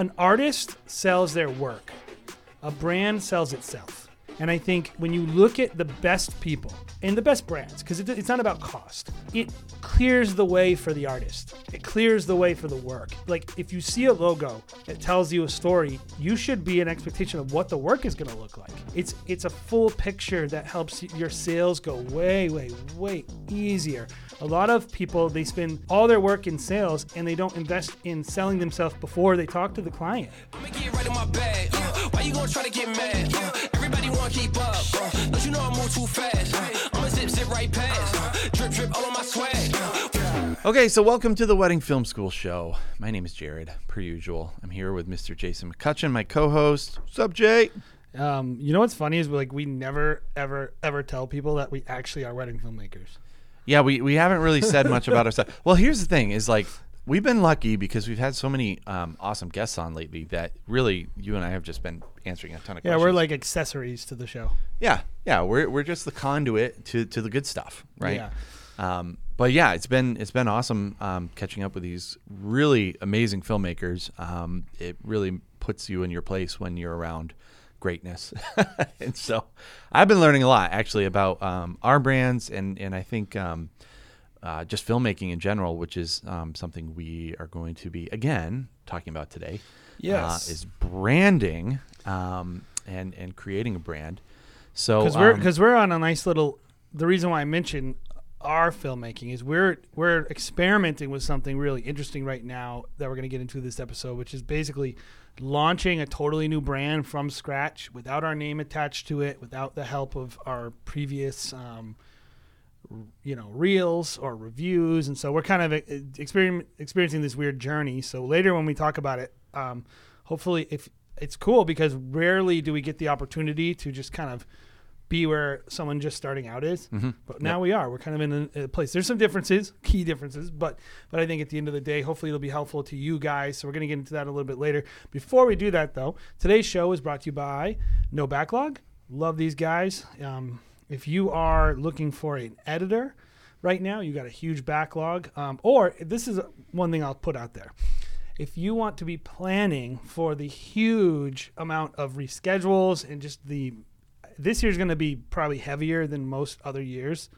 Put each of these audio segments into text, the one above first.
an artist sells their work, a brand sells itself. And I think when you look at the best people and the best brands, because it, it's not about cost, it clears the way for the artist. It clears the way for the work. Like if you see a logo that tells you a story, you should be an expectation of what the work is going to look like. It's it's a full picture that helps your sales go way, way, way easier. A lot of people they spend all their work in sales and they don't invest in selling themselves before they talk to the client. Get right in my bag. Uh, why you gonna try to get mad? Uh, everybody wanna keep up. Uh, don't you know I move too fast? Uh, I'ma zip zip right past. Uh, drip drip all on my swag. Uh, Okay, so welcome to the Wedding Film School show. My name is Jared, per usual. I'm here with Mr. Jason McCutcheon, my co-host. What's up, Jay? Um, you know what's funny is like we never ever ever tell people that we actually are wedding filmmakers. Yeah, we, we haven't really said much about ourselves. Well, here's the thing: is like we've been lucky because we've had so many um, awesome guests on lately that really you and I have just been answering a ton of Yeah, questions. Yeah, we're like accessories to the show. yeah, yeah, we're we're just the conduit to to the good stuff, right? Yeah. Um, but yeah, it's been it's been awesome um, catching up with these really amazing filmmakers. Um, it really puts you in your place when you're around greatness, and so I've been learning a lot actually about um, our brands and and I think um, uh, just filmmaking in general, which is um, something we are going to be again talking about today. Yes. uh, is branding um, and and creating a brand. So because we're um, we're on a nice little. The reason why I mentioned our filmmaking is we're we're experimenting with something really interesting right now that we're going to get into this episode, which is basically launching a totally new brand from scratch without our name attached to it, without the help of our previous. You know reels or reviews. And so we're kind of uh, experiencing this weird journey. So later when we talk about it um, hopefully if it's cool because rarely do we get the opportunity to just kind of be where someone just starting out is. But now we are. We're kind of in a, a place. There's some differences key differences but but i think at the end of the day hopefully it'll be helpful to you guys. So we're going to get into that a little bit later. Before we do that though today's show is brought to you by no backlog. Love these guys. Um, if you are looking for an editor right now you got a huge backlog um, or this is one thing i'll put out there. If you want to be planning for the huge amount of reschedules and just the this year's going to be probably heavier than most other years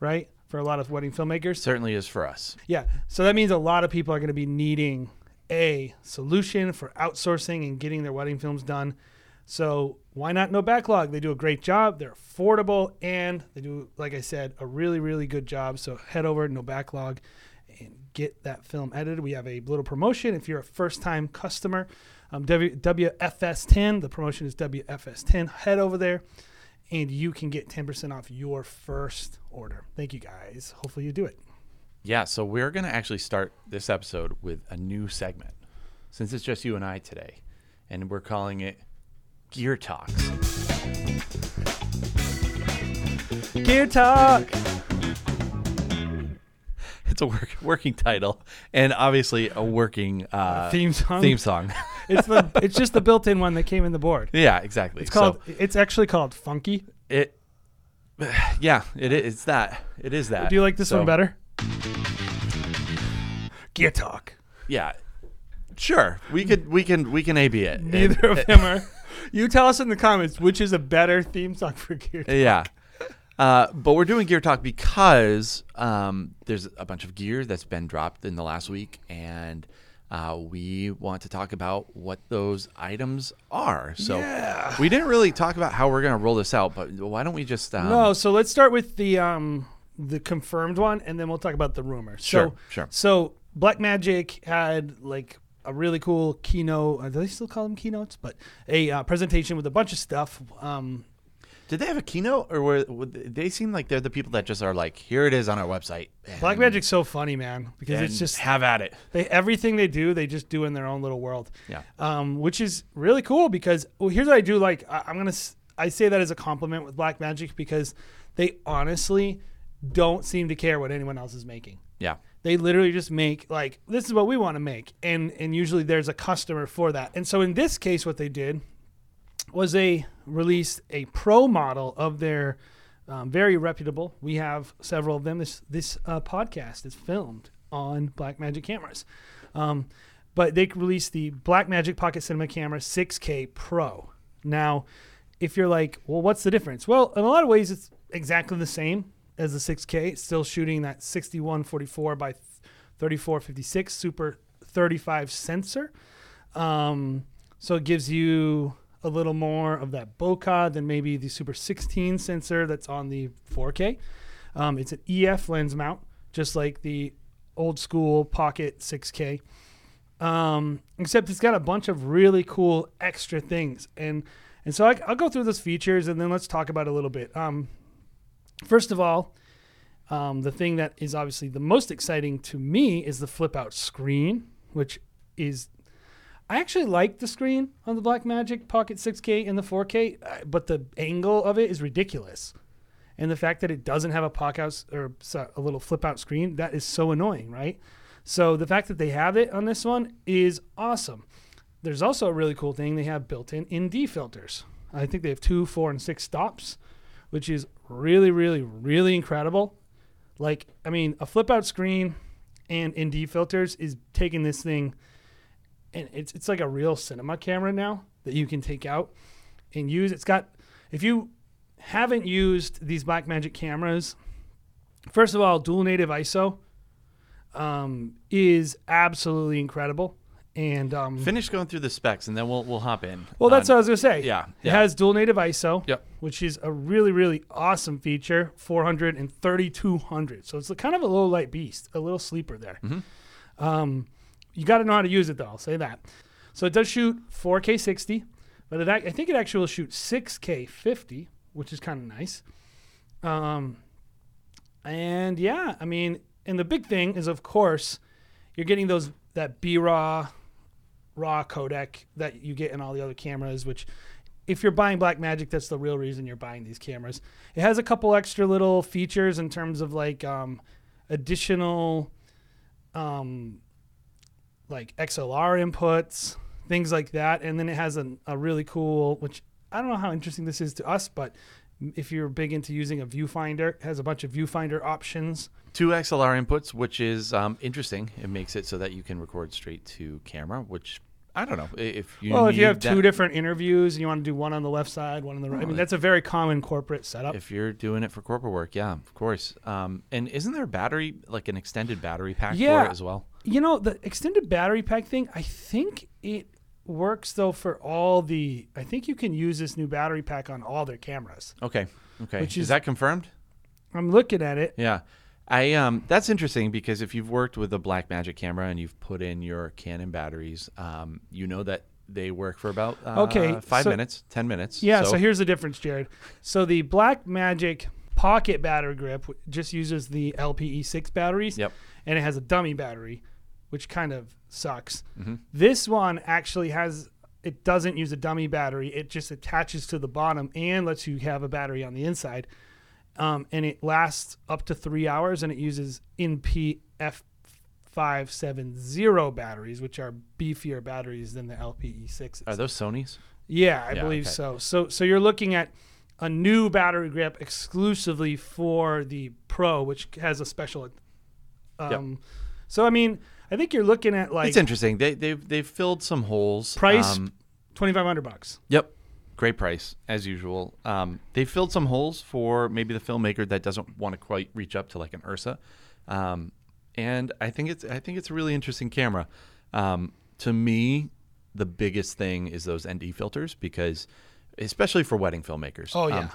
right for a lot of wedding filmmakers. Certainly is for us. yeah so that means a lot of people are going to be needing a solution for outsourcing and getting their wedding films done so why not no backlog they do a great job they're affordable and they do like i said a really really good job so head over to no backlog and get that film edited. We have a little promotion if you're a first time customer. Um, w, WFS10, the promotion is WFS10. Head over there and you can get 10% off your first order. Thank you guys. Hopefully you do it. Yeah, so we're going to actually start this episode with a new segment since it's just you and I today. And we're calling it Gear Talks. Gear Talk. It's a work, working title and obviously a working uh, theme song. Theme song. It's the it's just the built-in one that came in the board. yeah, exactly. It's called it's actually called Funky. it. Yeah, it is. It's that. It is that. Do you like this So, one better? Gear Talk. Yeah. Sure. We could. We can. We can AB it. Neither of them are. You tell us in the comments which is a better theme song for Gear Talk. yeah. Uh, but we're doing gear talk because um, there's a bunch of gear that's been dropped in the last week, and uh, we want to talk about what those items are. So Yeah. we didn't really talk about how we're going to roll this out, but why don't we just? Um, No, so let's start with the um the confirmed one, and then we'll talk about the rumor. Sure, so, sure. So Blackmagic had like a really cool keynote. uh, Do they still call them keynotes? But a uh, presentation with a bunch of stuff. Um, Did they have a keynote, or were they seem like they're the people that just are like, here it is on our website. Blackmagic's so funny, man, because it's just have at it. they everything they do, they just do in their own little world. Yeah. um, which is really cool because well, here's what I do like. I, I'm gonna I say that as a compliment with Blackmagic because they honestly don't seem to care what anyone else is making. Yeah. They literally just make like this is what we want to make, and and usually there's a customer for that. And so in this case, what they did was they released a pro model of their um, very reputable. We have several of them. This this uh, podcast is filmed on Blackmagic cameras. Um, but they released the Blackmagic Pocket Cinema Camera 6K Pro. Now, if you're like, well, what's the difference? Well, in a lot of ways, it's exactly the same as the 6K. Still shooting that 6144 by 3456 Super 35 sensor. Um, so it gives you a little more of that bokeh than maybe the Super 16 sensor that's on the 4K. Um, it's an EF lens mount, just like the old school Pocket 6K. Um, except it's got a bunch of really cool extra things, and and so I, will go through those features, and then let's talk about it a little bit. Um, first of all, um, the thing that is obviously the most exciting to me is the flip out screen, which is I actually like the screen on the Blackmagic Pocket 6K and the 4K, uh, but the angle of it is ridiculous. And the fact that it doesn't have a pocket or a little flip out screen, that is so annoying, right? So the fact that they have it on this one is awesome. There's also a really cool thing they have built in ND filters. I think they have two, four, and six stops, which is really, really, really incredible. Like, I mean, a flip out screen and ND filters is taking this thing, and it's it's like a real cinema camera now that you can take out and use. It's got if you haven't used these Blackmagic cameras, first of all, dual native ISO um, is absolutely incredible. And um, finish going through the specs, and then we'll we'll hop in. Well, that's what I was gonna say. Yeah, it has dual native ISO. Yep. Which is a really really awesome feature. 400 and 3200. So it's a kind of a low light beast, a little sleeper there. Mm-hmm. Um, you got to know how to use it though. I'll say that. So it does shoot 4K 60, but it, I think it actually will shoot 6K 50, which is kind of nice. Um, and yeah, I mean, and the big thing is, of course, you're getting those that B raw raw codec that you get in all the other cameras, which if you're buying Blackmagic, that's the real reason you're buying these cameras. It has a couple extra little features in terms of like um, additional um, like XLR inputs, things like that. And then it has a, a really cool, which I don't know how interesting this is to us, but if you're big into using a viewfinder, it has a bunch of viewfinder options. Two XLR inputs, which is um, interesting. It makes it so that you can record straight to camera, which I don't know if you. Well, if you have that, two different interviews and you want to do one on the left side, one on the right. I mean, that's a very common corporate setup. If you're doing it for corporate work, yeah, of course. Um, and isn't there a battery, like an extended battery pack yeah, for it as well? You know, the extended battery pack thing. I think it works though for all the. I think you can use this new battery pack on all their cameras. Okay. Okay. Which is, is that confirmed? I'm looking at it. Yeah. I um that's interesting because if you've worked with a Blackmagic camera and you've put in your Canon batteries, um, you know that they work for about uh, okay five so, minutes, ten minutes. Yeah. So. so here's the difference, Jared. So the Blackmagic Pocket battery grip just uses the LPE6 batteries. Yep. And it has a dummy battery, which kind of sucks. Mm-hmm. This one actually has it doesn't use a dummy battery. It just attaches to the bottom and lets you have a battery on the inside um, and it lasts up to three hours, and it uses NPF 570 batteries, which are beefier batteries than the LPE6s. Are those Sony's? Yeah, I yeah, believe okay. so. So, so you're looking at a new battery grip exclusively for the Pro, which has a special. Um, yep. So, I mean, I think you're looking at like it's interesting. They they've they've filled some holes. Price um, twenty five hundred bucks. Yep great price as usual. Um, they filled some holes for maybe the filmmaker that doesn't want to quite reach up to like an Ursa, um, and I think it's I think it's a really interesting camera. Um, to me, the biggest thing is those ND filters because, especially for wedding filmmakers. Oh yeah. Um,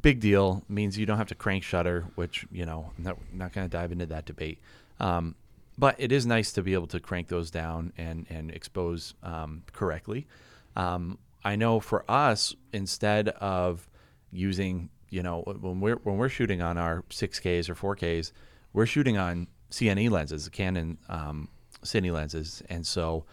big deal means you don't have to crank shutter, which you know I'm not, not going to dive into that debate. Um, but it is nice to be able to crank those down and and expose um, correctly. Um, I know for us, instead of using, you know, when we're when we're shooting on our 6Ks or 4Ks, we're shooting on CNE lenses, Canon um, Cine lenses, and so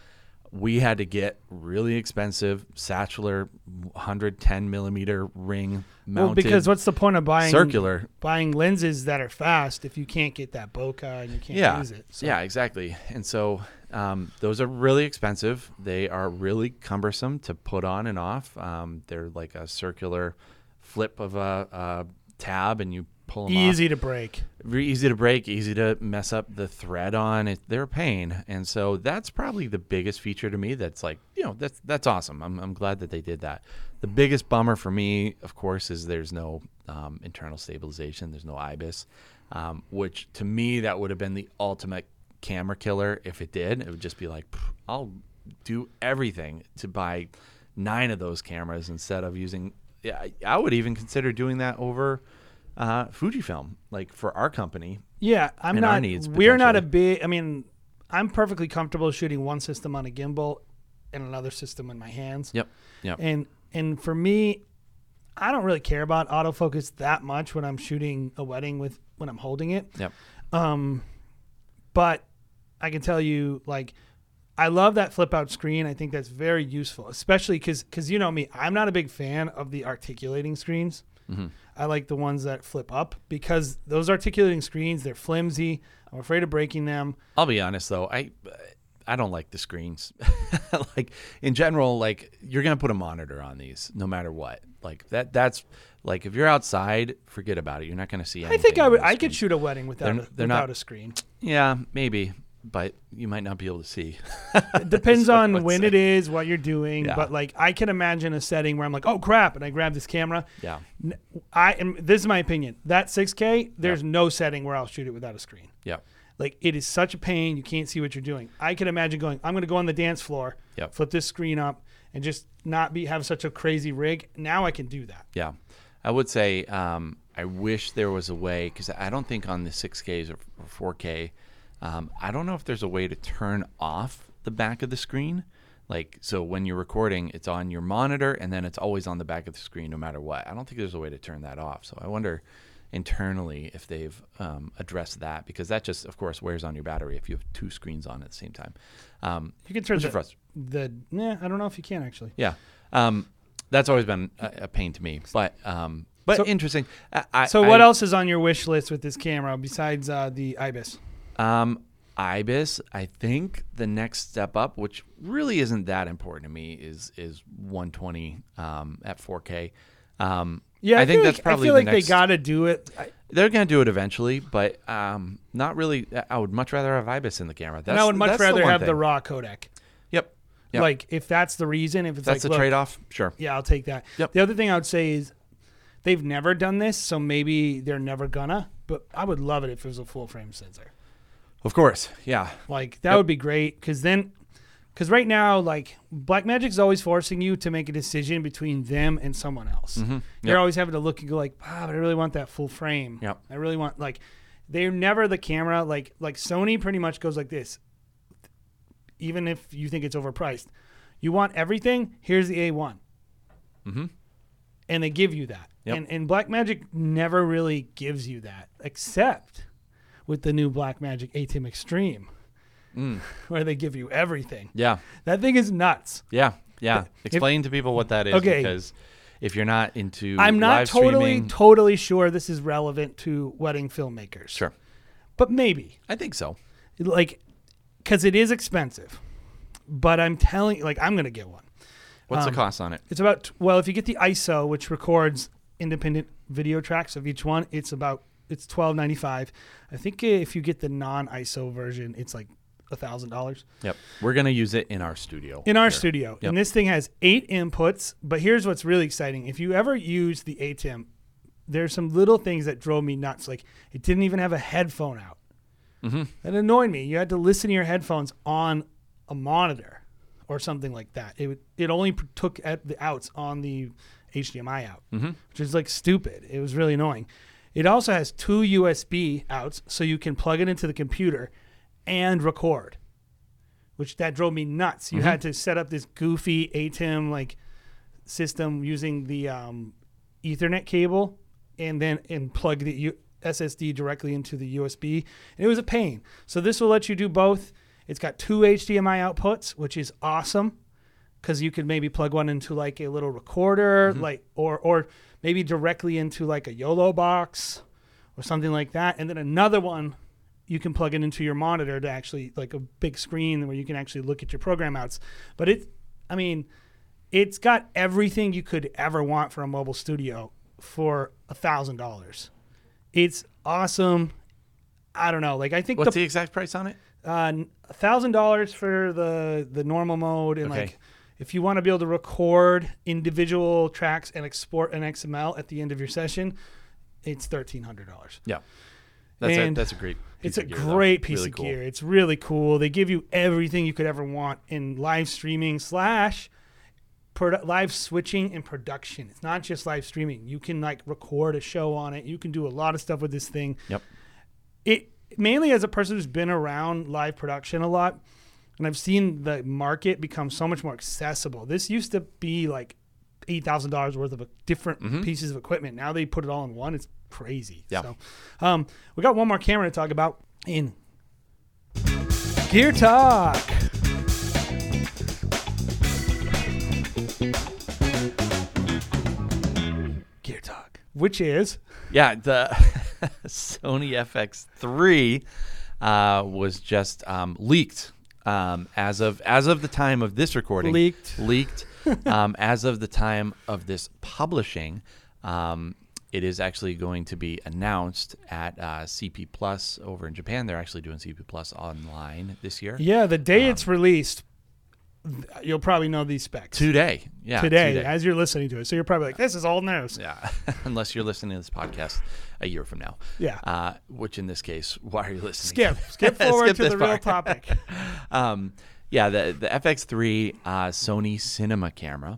we had to get really expensive Sachtler 110 millimeter ring mounted. Well, because what's the point of buying circular buying lenses that are fast if you can't get that bokeh and you can't yeah. use it? So. Yeah, exactly. And so um, those are really expensive. They are really cumbersome to put on and off. Um, they're like a circular flip of a, a tab, and you pull them Easy to break. Very easy to break, easy to mess up the thread on. It, they're a pain, and so that's probably the biggest feature to me. That's like you know that's that's awesome. I'm I'm glad that they did that. The biggest bummer for me, of course, is there's no um, internal stabilization. There's no IBIS, um, which to me that would have been the ultimate camera killer. If it did, it would just be like I'll do everything to buy nine of those cameras instead of using. Yeah, I would even consider doing that over uh, Fujifilm, like for our company. Yeah, I'm And our not. needs, we're not a big. I mean, I'm perfectly comfortable shooting one system on a gimbal and another system in my hands. Yep. Yep. And and for me, I don't really care about autofocus that much when I'm shooting a wedding with when I'm holding it. yep. Um, but I can tell you, like, I love that flip out screen. I think that's very useful, especially because you know me, I'm not a big fan of the articulating screens. I like the ones that flip up because those articulating screens, they're flimsy. I'm afraid of breaking them. I'll be honest though, I I don't like the screens. like in general, like you're gonna put a monitor on these no matter what. Like that that's like if you're outside, forget about it. You're not gonna see I think I would. I could shoot a wedding without They're- a, they're without not- a screen. Yeah, maybe, but you might not be able to see. It depends on when it is, what you're doing. Yeah. But like, I can imagine a setting where I'm like, oh crap, and I grab this camera. Yeah. I am. This is my opinion. That 6K, there's Yeah. no setting where I'll shoot it without a screen. Yep. Like it is such a pain. You can't see what you're doing. I can imagine going. I'm going to go on the dance floor, Yep. flip this screen up, and just not be have such a crazy rig. Now I can do that. Yeah, I would say um, I wish there was a way because I don't think on the 6Ks or, or 4K, um, I don't know if there's a way to turn off the back of the screen. Like so, when you're recording, it's on your monitor and then it's always on the back of the screen no matter what. I don't think there's a way to turn that off. So I wonder internally if they've um, addressed that because that just, of course, wears on your battery if you have two screens on at the same time. Um, You can turn the, frust- the. Yeah, I don't know if you can actually. yeah. Um, that's always been a, a pain to me, but um, but So- interesting. I, I, So what I- else is on your wish list with this camera besides uh, the IBIS? Um, IBIS. I think the next step up, which really isn't that important to me, is is 120 um, at 4K. Um, Yeah, I, think that's like, probably I feel the like next. they got to do it. I, they're going to do it eventually, but um, not really. I would much rather have IBIS in the camera. That's, and I would much rather one have the raw codec. Yep. Yep. Like if that's the reason, if it's that's like the trade off. Sure. Yeah, I'll take that. Yep. The other thing I would say is they've never done this, so maybe they're never gonna. But I would love it if it was a full frame sensor. Of course. Yeah. Like that Yep. would be great because then, because right now, like Blackmagic's always forcing you to make a decision between them and someone else. You're Mm-hmm. Yep. always having to look and go like, ah, but I really want that full frame. Yep. I really want like they're never the camera like like Sony pretty much goes like this. Even if you think it's overpriced, you want everything. Here's the A one. Mm-hmm. and they give you that. Yep. And and Blackmagic never really gives you that, except with the new Blackmagic ATEM Extreme, Mm. where they give you everything. Yeah. That thing is nuts. Yeah. Yeah. Explain to people what that is Okay. because if you're not into I'm not totally streaming, totally sure this is relevant to wedding filmmakers. sure. but maybe I think so. like because it is expensive. But I'm telling, like, I'm gonna get one. What's Um, the cost on it? It's about well, if you get the ISO, which records independent video tracks of each one, it's about it's twelve ninety five. I think if you get the non ISO version, it's like a thousand dollars Yep. We're gonna use it in our studio. in our here. studio. Yep. And this thing has eight inputs. But here's what's really exciting: if you ever use the ATEM, there's some little things that drove me nuts. Like it didn't even have a headphone out. Mm-hmm. That annoyed me. You had to listen to your headphones on a monitor or something like that. It would, it only took at the outs on the HDMI out, Mm-hmm. which is like stupid. It was really annoying. It also has two USB outs, so you can plug it into the computer and record, which that drove me nuts. You had to set up this goofy ATEM like system using the um, Ethernet cable and then and plug the U- SSD directly into the USB. And it was a pain. So this will let you do both. It's got two HDMI outputs, which is awesome because you could maybe plug one into like a little recorder, like or or maybe directly into like a YOLO box or something like that, and then another one you can plug it into your monitor to actually like a big screen where you can actually look at your program outs. But it, I mean, it's got everything you could ever want for a mobile studio for a thousand dollars. It's awesome. I don't know. Like I think What's the the exact price on it? uh, thousand dollars for the the normal mode, and Okay. like if you want to be able to record individual tracks and export an XML at the end of your session, it's thirteen hundred dollars. Yeah, that's a, that's a great. Piece It's a of gear, though. great piece Really of cool. gear. It's really cool. They give you everything you could ever want in live streaming slash produ- live switching and production. It's not just live streaming. You can like record a show on it. You can do a lot of stuff with this thing. Yep. It mainly as a person who's been around live production a lot, and I've seen the market become so much more accessible. This used to be like eight thousand dollars worth of different pieces of equipment. Now they put it all in one. It's crazy. Yeah. So, um, we got one more camera to talk about in Gear Talk. Gear Talk, which is Yeah, the Sony FX3 uh, was just um, leaked um, as of as of the time of this recording. Leaked. leaked. um, as of the time of this publishing, um, it is actually going to be announced at uh, CP Plus over in Japan. They're actually doing CP Plus online this year. yeah. The day Um, it's released, th- you'll probably know these specs Today, yeah, today, as you're listening to it. So you're probably like, "This is old news." Yeah, unless you're listening to this podcast a year from now. Yeah. Uh, which in this case, why are you listening? Skip, skip forward Skip to the real topic. Um, yeah, the the FX3 uh, Sony Cinema camera,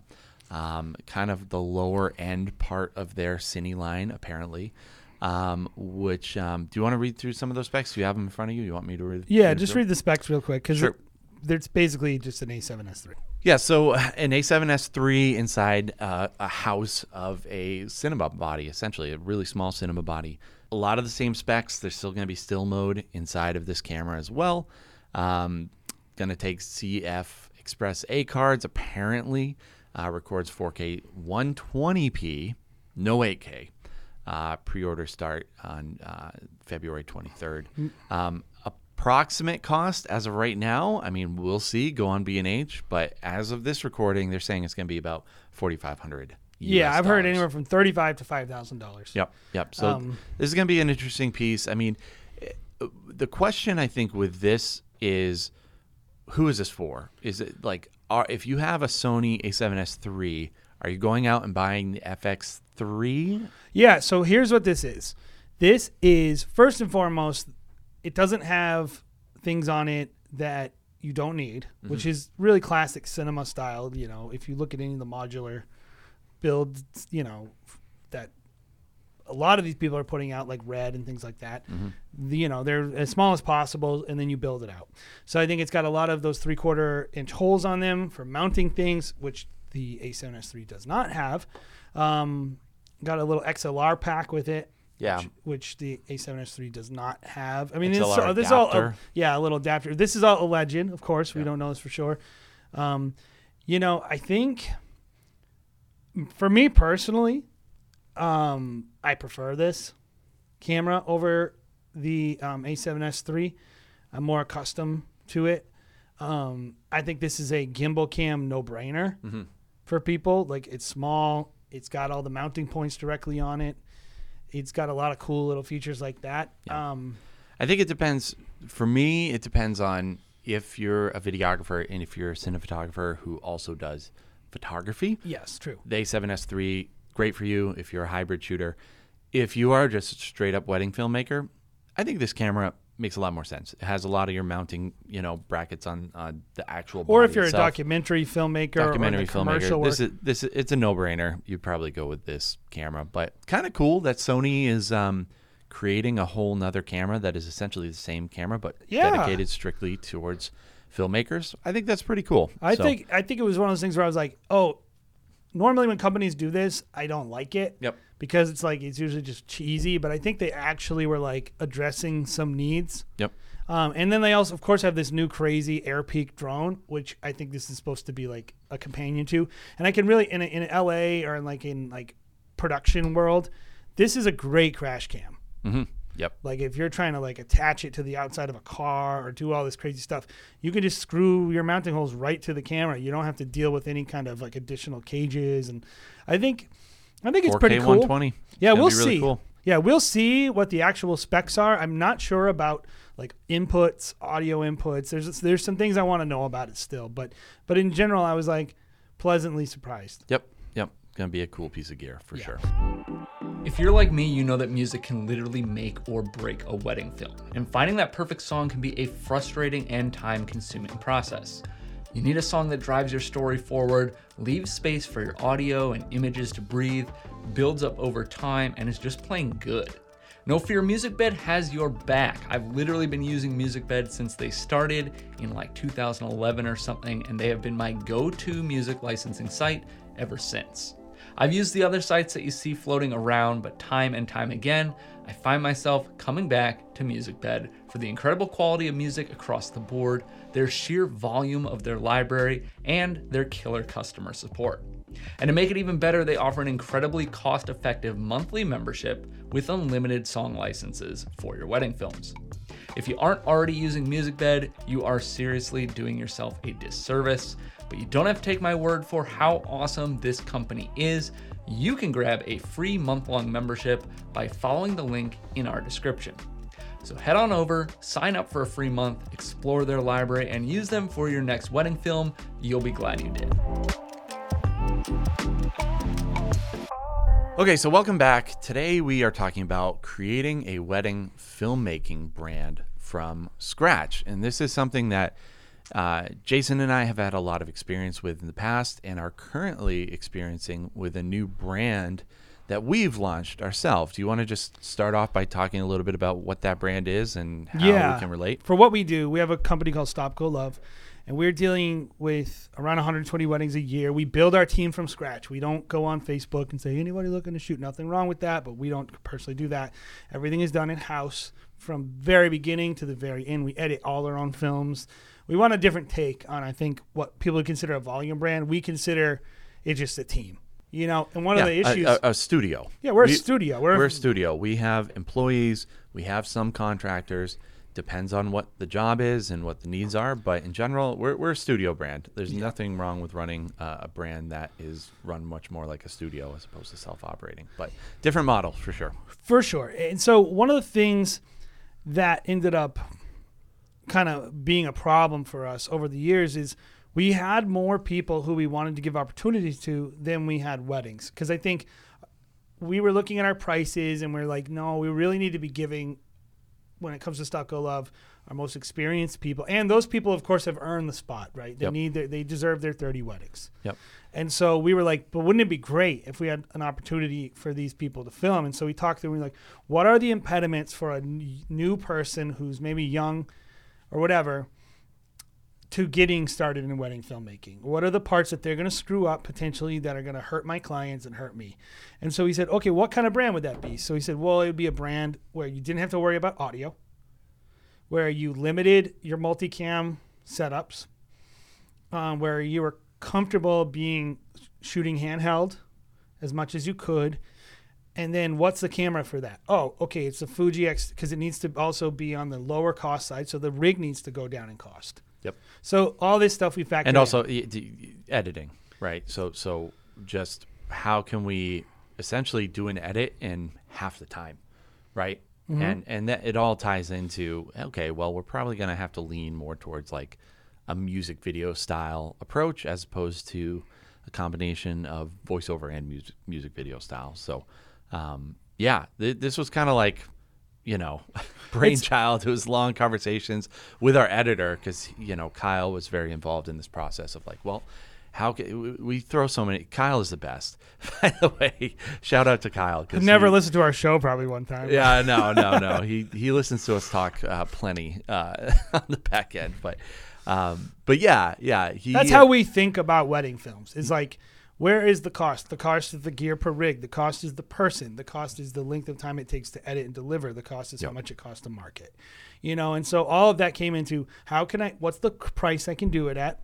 um, kind of the lower end part of their Cine line, apparently. Um, which um, do you want to read through some of those specs? Do you have them in front of you? You want me to read? Yeah, just through? read the specs real quick because Sure. It's basically just an A7S3. Yeah, so an A7S3 inside uh, a house of a cinema body, essentially a really small cinema body. A lot of the same specs. There's still going to be still mode inside of this camera as well. Um, going to take CF Express A cards. Apparently, uh, records 4K 120p, no 8K. Uh, pre-order start on uh, February 23rd. Um, approximate cost as of right now, I mean, we'll see. Go on B&H, but as of this recording, they're saying it's going to be about 4,500. Yeah, I've heard anywhere from thirty-five to five thousand dollars. Yep, yep. So Um, this is going to be an interesting piece. I mean, eh, the question I think with this is, who is this for? Is it like, are, if you have a Sony A7S three, are you going out and buying the FX3? Yeah, so here's what this is. This is first and foremost, it doesn't have things on it that you don't need, which is really classic cinema style. You know, if you look at any of the modular builds, you know, that a lot of these people are putting out like red and things like that. The- you know, they're as small as possible, and then you build it out. So I think it's got a lot of those three quarter inch holes on them for mounting things, which the A7S3 does not have. Um, got a little XLR pack with it. Yeah. Which, which the A7S3 does not have. I mean, XLR this, this is all yeah, a little adapter. This is all a legend, of course. We Yeah. don't know this for sure. Um, you know, I think for me personally, um, I prefer this camera over the um, A7S3. I'm more accustomed to it. Um, I think this is a gimbal cam no brainer Mm-hmm. for people. Like it's small, it's got all the mounting points directly on it. It's got a lot of cool little features like that. Yeah. Um, I think it depends. For me, it depends on if you're a videographer and if you're a cinematographer who also does photography. yes, true. The A7S3, great for you if you're a hybrid shooter. If you are just a straight up wedding filmmaker, I think this camera makes a lot more sense. It has a lot of your mounting, you know, brackets on uh, the actual. Or if you're itself. a documentary filmmaker documentary or in commercial filmmaker, work. this is this is, it's a no brainer. You'd probably go with this camera, but kind of cool that Sony is um, creating a whole nother camera that is essentially the same camera, but Yeah. dedicated strictly towards filmmakers. I think that's pretty cool. I So, think I think it was one of those things where I was like, oh, normally when companies do this, I don't like it. Yep. Because it's like it's usually just cheesy, but I think they actually were like addressing some needs. Yep. Um, and then they also, of course, have this new crazy Airpeak drone, which I think this is supposed to be like a companion to. And I can really in in LA or in like in like production world, this is a great crash cam. hmm Yep. Like if you're trying to like attach it to the outside of a car or do all this crazy stuff, you can just screw your mounting holes right to the camera. You don't have to deal with any kind of like additional cages. And I think, I think it's 4K pretty cool. 120. Yeah, Gonna we'll be really see. Cool. Yeah, we'll see what the actual specs are. I'm not sure about like inputs, audio inputs. There's there's some things I want to know about it still, but but in general, I was like pleasantly surprised. Yep. Yep. Gonna be a cool piece of gear for Yeah. sure. If you're like me, you know that music can literally make or break a wedding film, and finding that perfect song can be a frustrating and time consuming process. You need a song that drives your story forward, leaves space for your audio and images to breathe, builds up over time, and is just plain good. No Fear Music Bed has your back. I've literally been using Music Bed since they started in like 2011 or something, and they have been my go to music licensing site ever since. I've used the other sites that you see floating around, but time and time again, I find myself coming back to MusicBed for the incredible quality of music across the board, their sheer volume of their library, and their killer customer support. And to make it even better, they offer an incredibly cost effective monthly membership with unlimited song licenses for your wedding films. If you aren't already using MusicBed, you are seriously doing yourself a disservice. But you don't have to take my word for how awesome this company is. You can grab a free month long membership by following the link in our description. So head on over, sign up for a free month, explore their library, and use them for your next wedding film. You'll be glad you did. Okay, so welcome back. Today we are talking about creating a wedding filmmaking brand from scratch. And this is something that uh, Jason and I have had a lot of experience with in the past and are currently experiencing with a new brand that we've launched ourselves. Do you want to just start off by talking a little bit about what that brand is and how yeah, we can relate? For what we do, we have a company called Stop Go Love, and we're dealing with around 120 weddings a year. We build our team from scratch. We don't go on Facebook and say anybody looking to shoot. Nothing wrong with that, but we don't personally do that. Everything is done in house from very beginning to the very end. We edit all our own films. We want a different take on I think what people would consider a volume brand. We consider it just a team. You know, and one of the Yeah, a- issues a, a studio. Yeah, we're a studio. We're- we're a studio. We have employees. We have some contractors. Depends on what the job is and what the needs are. But in general, we're, we're a studio brand. There's nothing wrong with running uh, a brand that is run much more like a studio as opposed to self-operating. But different model for sure. For sure. And so one of the things that ended up kind of being a problem for us over the years is we had more people who we wanted to give opportunities to than we had weddings. Because I think we were looking at our prices and we're like, no, we really need to be giving, when it comes to Stop Go Love, our most experienced people. And those people, of course, have earned the spot, right? They Yep. need their, they deserve their 30 weddings. Yep. And so we were like, but wouldn't it be great if we had an opportunity for these people to film? And so we talked to them. And We were like, what are the impediments for a n- new person who's maybe young or whatever to getting started in wedding filmmaking? What are the parts that they're going to screw up potentially that are going to hurt my clients and hurt me? And so he said, okay, what kind of brand would that be? So he said, well, it would be a brand where you didn't have to worry about audio, where you limited your multicam setups, um, where you were comfortable being shooting handheld as much as you could. And then what's the camera for that? Oh, okay, it's a Fuji X because it needs to also be on the lower cost side, so the rig needs to go down in cost. So all this stuff we factor and also d- editing, right? So so just how can we essentially do an edit in half the time, right? Mm-hmm. And and that it all ties into okay, well, we're probably going to have to lean more towards like a music video style approach as opposed to a combination of voiceover and music music video style. So um, yeah, th- this was kind of like you know, brainchild. It was long conversations with our editor because you know Kyle was very involved in this process of like, well, how can we, we throw so many? Kyle is the best. By the way, shout out to Kyle. 'cause never he- listened to our show probably one time. Yeah, no, no, no. he he listens to us talk uh, plenty uh, on the back end, but um, but yeah, yeah. He, That's how we think about wedding films. It's like, where is the cost? The cost is the gear per rig. The cost is the person. The cost is the length of time it takes to edit and deliver. The cost is how much it costs to market. You know, and so all of that came into how can I? What's the price I can do it at?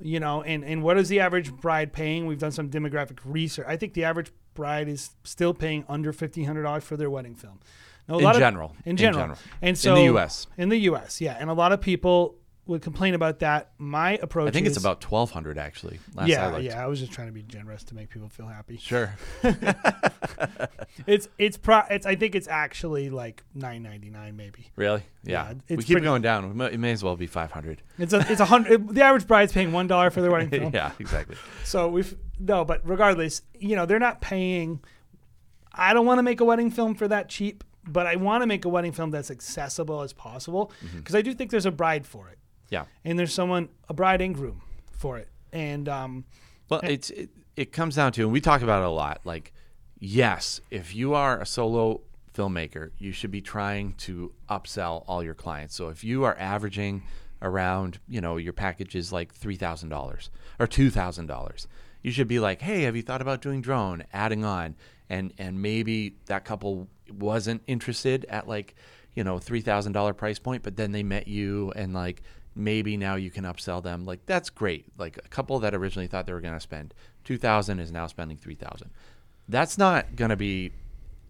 You know, and and what is the average bride paying? We've done some demographic research. I think the average bride is still paying under fifteen hundred dollars for their wedding film. Now, a In lot of- general. in In general, general. and In the US. in the U.S. Yeah, and a lot of people would complain about that. My approach. I think it's about twelve hundred actually. Last I yeah, yeah. I was just trying to be generous to make people feel happy. Sure. It's it's pro. It's I think it's actually like nine ninety nine maybe. Really? Yeah. Yeah, we keep pretty- going down. It may, it may as well be five hundred. It's a it's a hundred. the average bride's paying one dollar for their wedding film. yeah, exactly. So we've no, but regardless, you know, they're not paying. I don't want to make a wedding film for that cheap, but I want to make a wedding film that's accessible as possible mm-hmm. because I do think there's a bride for it, Yeah. and there's someone a bride and groom for it, and um, Well, it's it, it comes down to, and we talk about it a lot. Like, yes, if you are a solo filmmaker, you should be trying to upsell all your clients. So if you are averaging around, you know, your package is like three thousand dollars or two thousand dollars, you should be like, hey, have you thought about doing drone, adding on, and and maybe that couple wasn't interested at like, you know, three thousand dollar price point, but then they met you and like maybe now you can upsell them. Like that's great. Like a couple that originally thought they were going to spend 2000 is now spending 3000. That's not going to be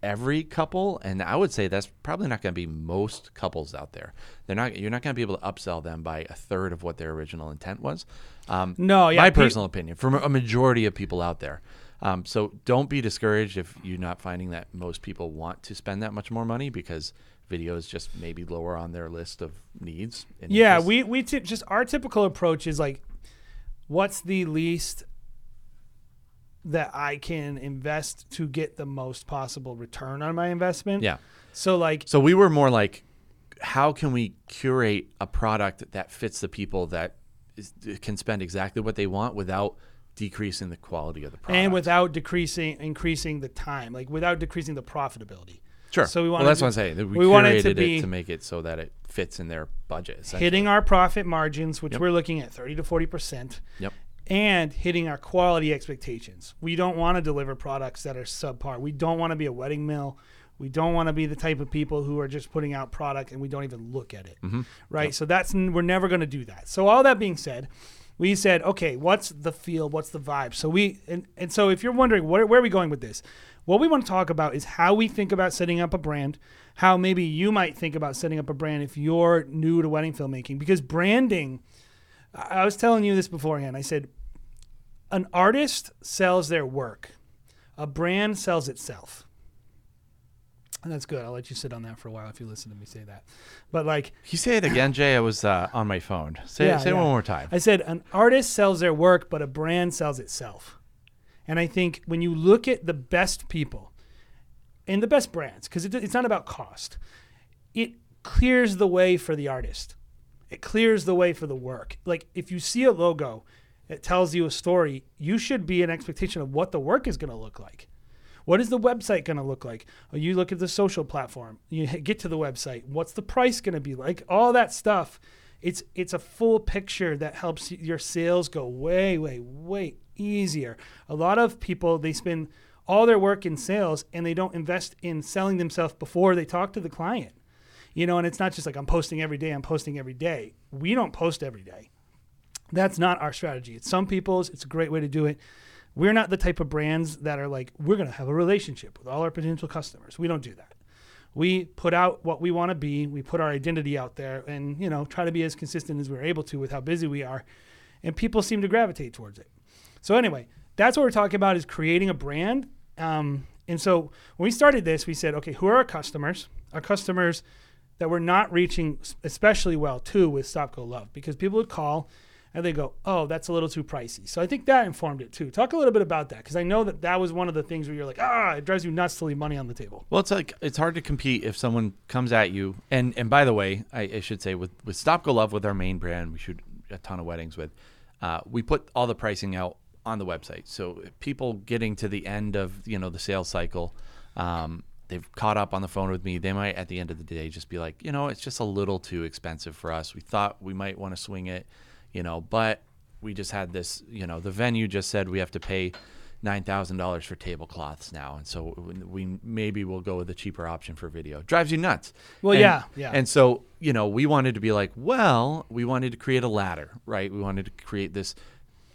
every couple and I would say that's probably not going to be most couples out there. They're not you're not going to be able to upsell them by a third of what their original intent was. Um, No, yeah, my pe- personal opinion from a majority of people out there. Um, so don't be discouraged if you're not finding that most people want to spend that much more money because video is just maybe lower on their list of needs. yeah, we we tip, just our typical approach is like, what's the least that I can invest to get the most possible return on my investment? yeah. So like, So we were more like, how can we curate a product that fits the people that is, can spend exactly what they want without decreasing the quality of the product and without decreasing increasing the time, like without decreasing the profitability. Sure. So we well, that's to- what I'm saying. We, we wanted to be- it to make it so that it fits in their budget. Hitting our profit margins, which Yep. we're looking at thirty to forty percent. Yep. and hitting our quality expectations. We don't want to deliver products that are subpar. We don't want to be a wedding mill. We don't want to be the type of people who are just putting out product and we don't even look at it. Mm-hmm. Right? So that's we're never going to do that. So all that being said, we said, okay, what's the feel? What's the vibe? So we and, and so if you're wondering where, where are we going with this? What we want to talk about is how we think about setting up a brand, how maybe you might think about setting up a brand if you're new to wedding filmmaking because branding I was telling you this beforehand. I said, an artist sells their work, a brand sells itself. And that's good. I'll let you sit on that for a while if you listen to me say that. But like Can you say it again, Jay? I was uh, on my phone. Say, Yeah, say it yeah. one more time. I said, an artist sells their work, but a brand sells itself. And I think when you look at the best people and the best brands, because it, it's not about cost, it clears the way for the artist. It clears the way for the work. Like if you see a logo, it tells you a story. You should be an expectation of what the work is going to look like. What is the website going to look like? Oh, you look at the social platform. You get to the website. What's the price going to be like? All that stuff. It's it's a full picture that helps your sales go way way way easier. A lot of people they spend all their work in sales and they don't invest in selling themselves before they talk to the client. You know, and it's not just like I'm posting every day, I'm posting every day. We don't post every day. That's not our strategy. It's some people's, it's a great way to do it. We're not the type of brands that are like, we're going to have a relationship with all our potential customers. We don't do that. We put out what we want to be, we put our identity out there and, you know, try to be as consistent as we're able to with how busy we are. And people seem to gravitate towards it. So anyway, that's what we're talking about is creating a brand. Um, and so when we started this, we said, okay, who are our customers? Our customers that we're not reaching especially well too with Stop Go Love because people would call and they go, oh, that's a little too pricey. So I think that informed it too. Talk a little bit about that because I know that that was one of the things where you're like, ah, it drives you nuts to leave money on the table. Well, it's like it's hard to compete if someone comes at you. And and by the way, I, I should say with with Stop Go Love with our main brand, we shoot a ton of weddings with. Uh, we put all the pricing out on the website, so people getting to the end of you know the sales cycle, um, they've caught up on the phone with me. They might at the end of the day just be like, you know, it's just a little too expensive for us. We thought we might want to swing it, you know, but we just had this, you know, the venue just said we have to pay nine thousand dollars for tablecloths now, and so we maybe we'll go with a cheaper option for video. Drives you nuts. Well, And- yeah, yeah. And so you know, we wanted to be like, well, we wanted to create a ladder, right? We wanted to create this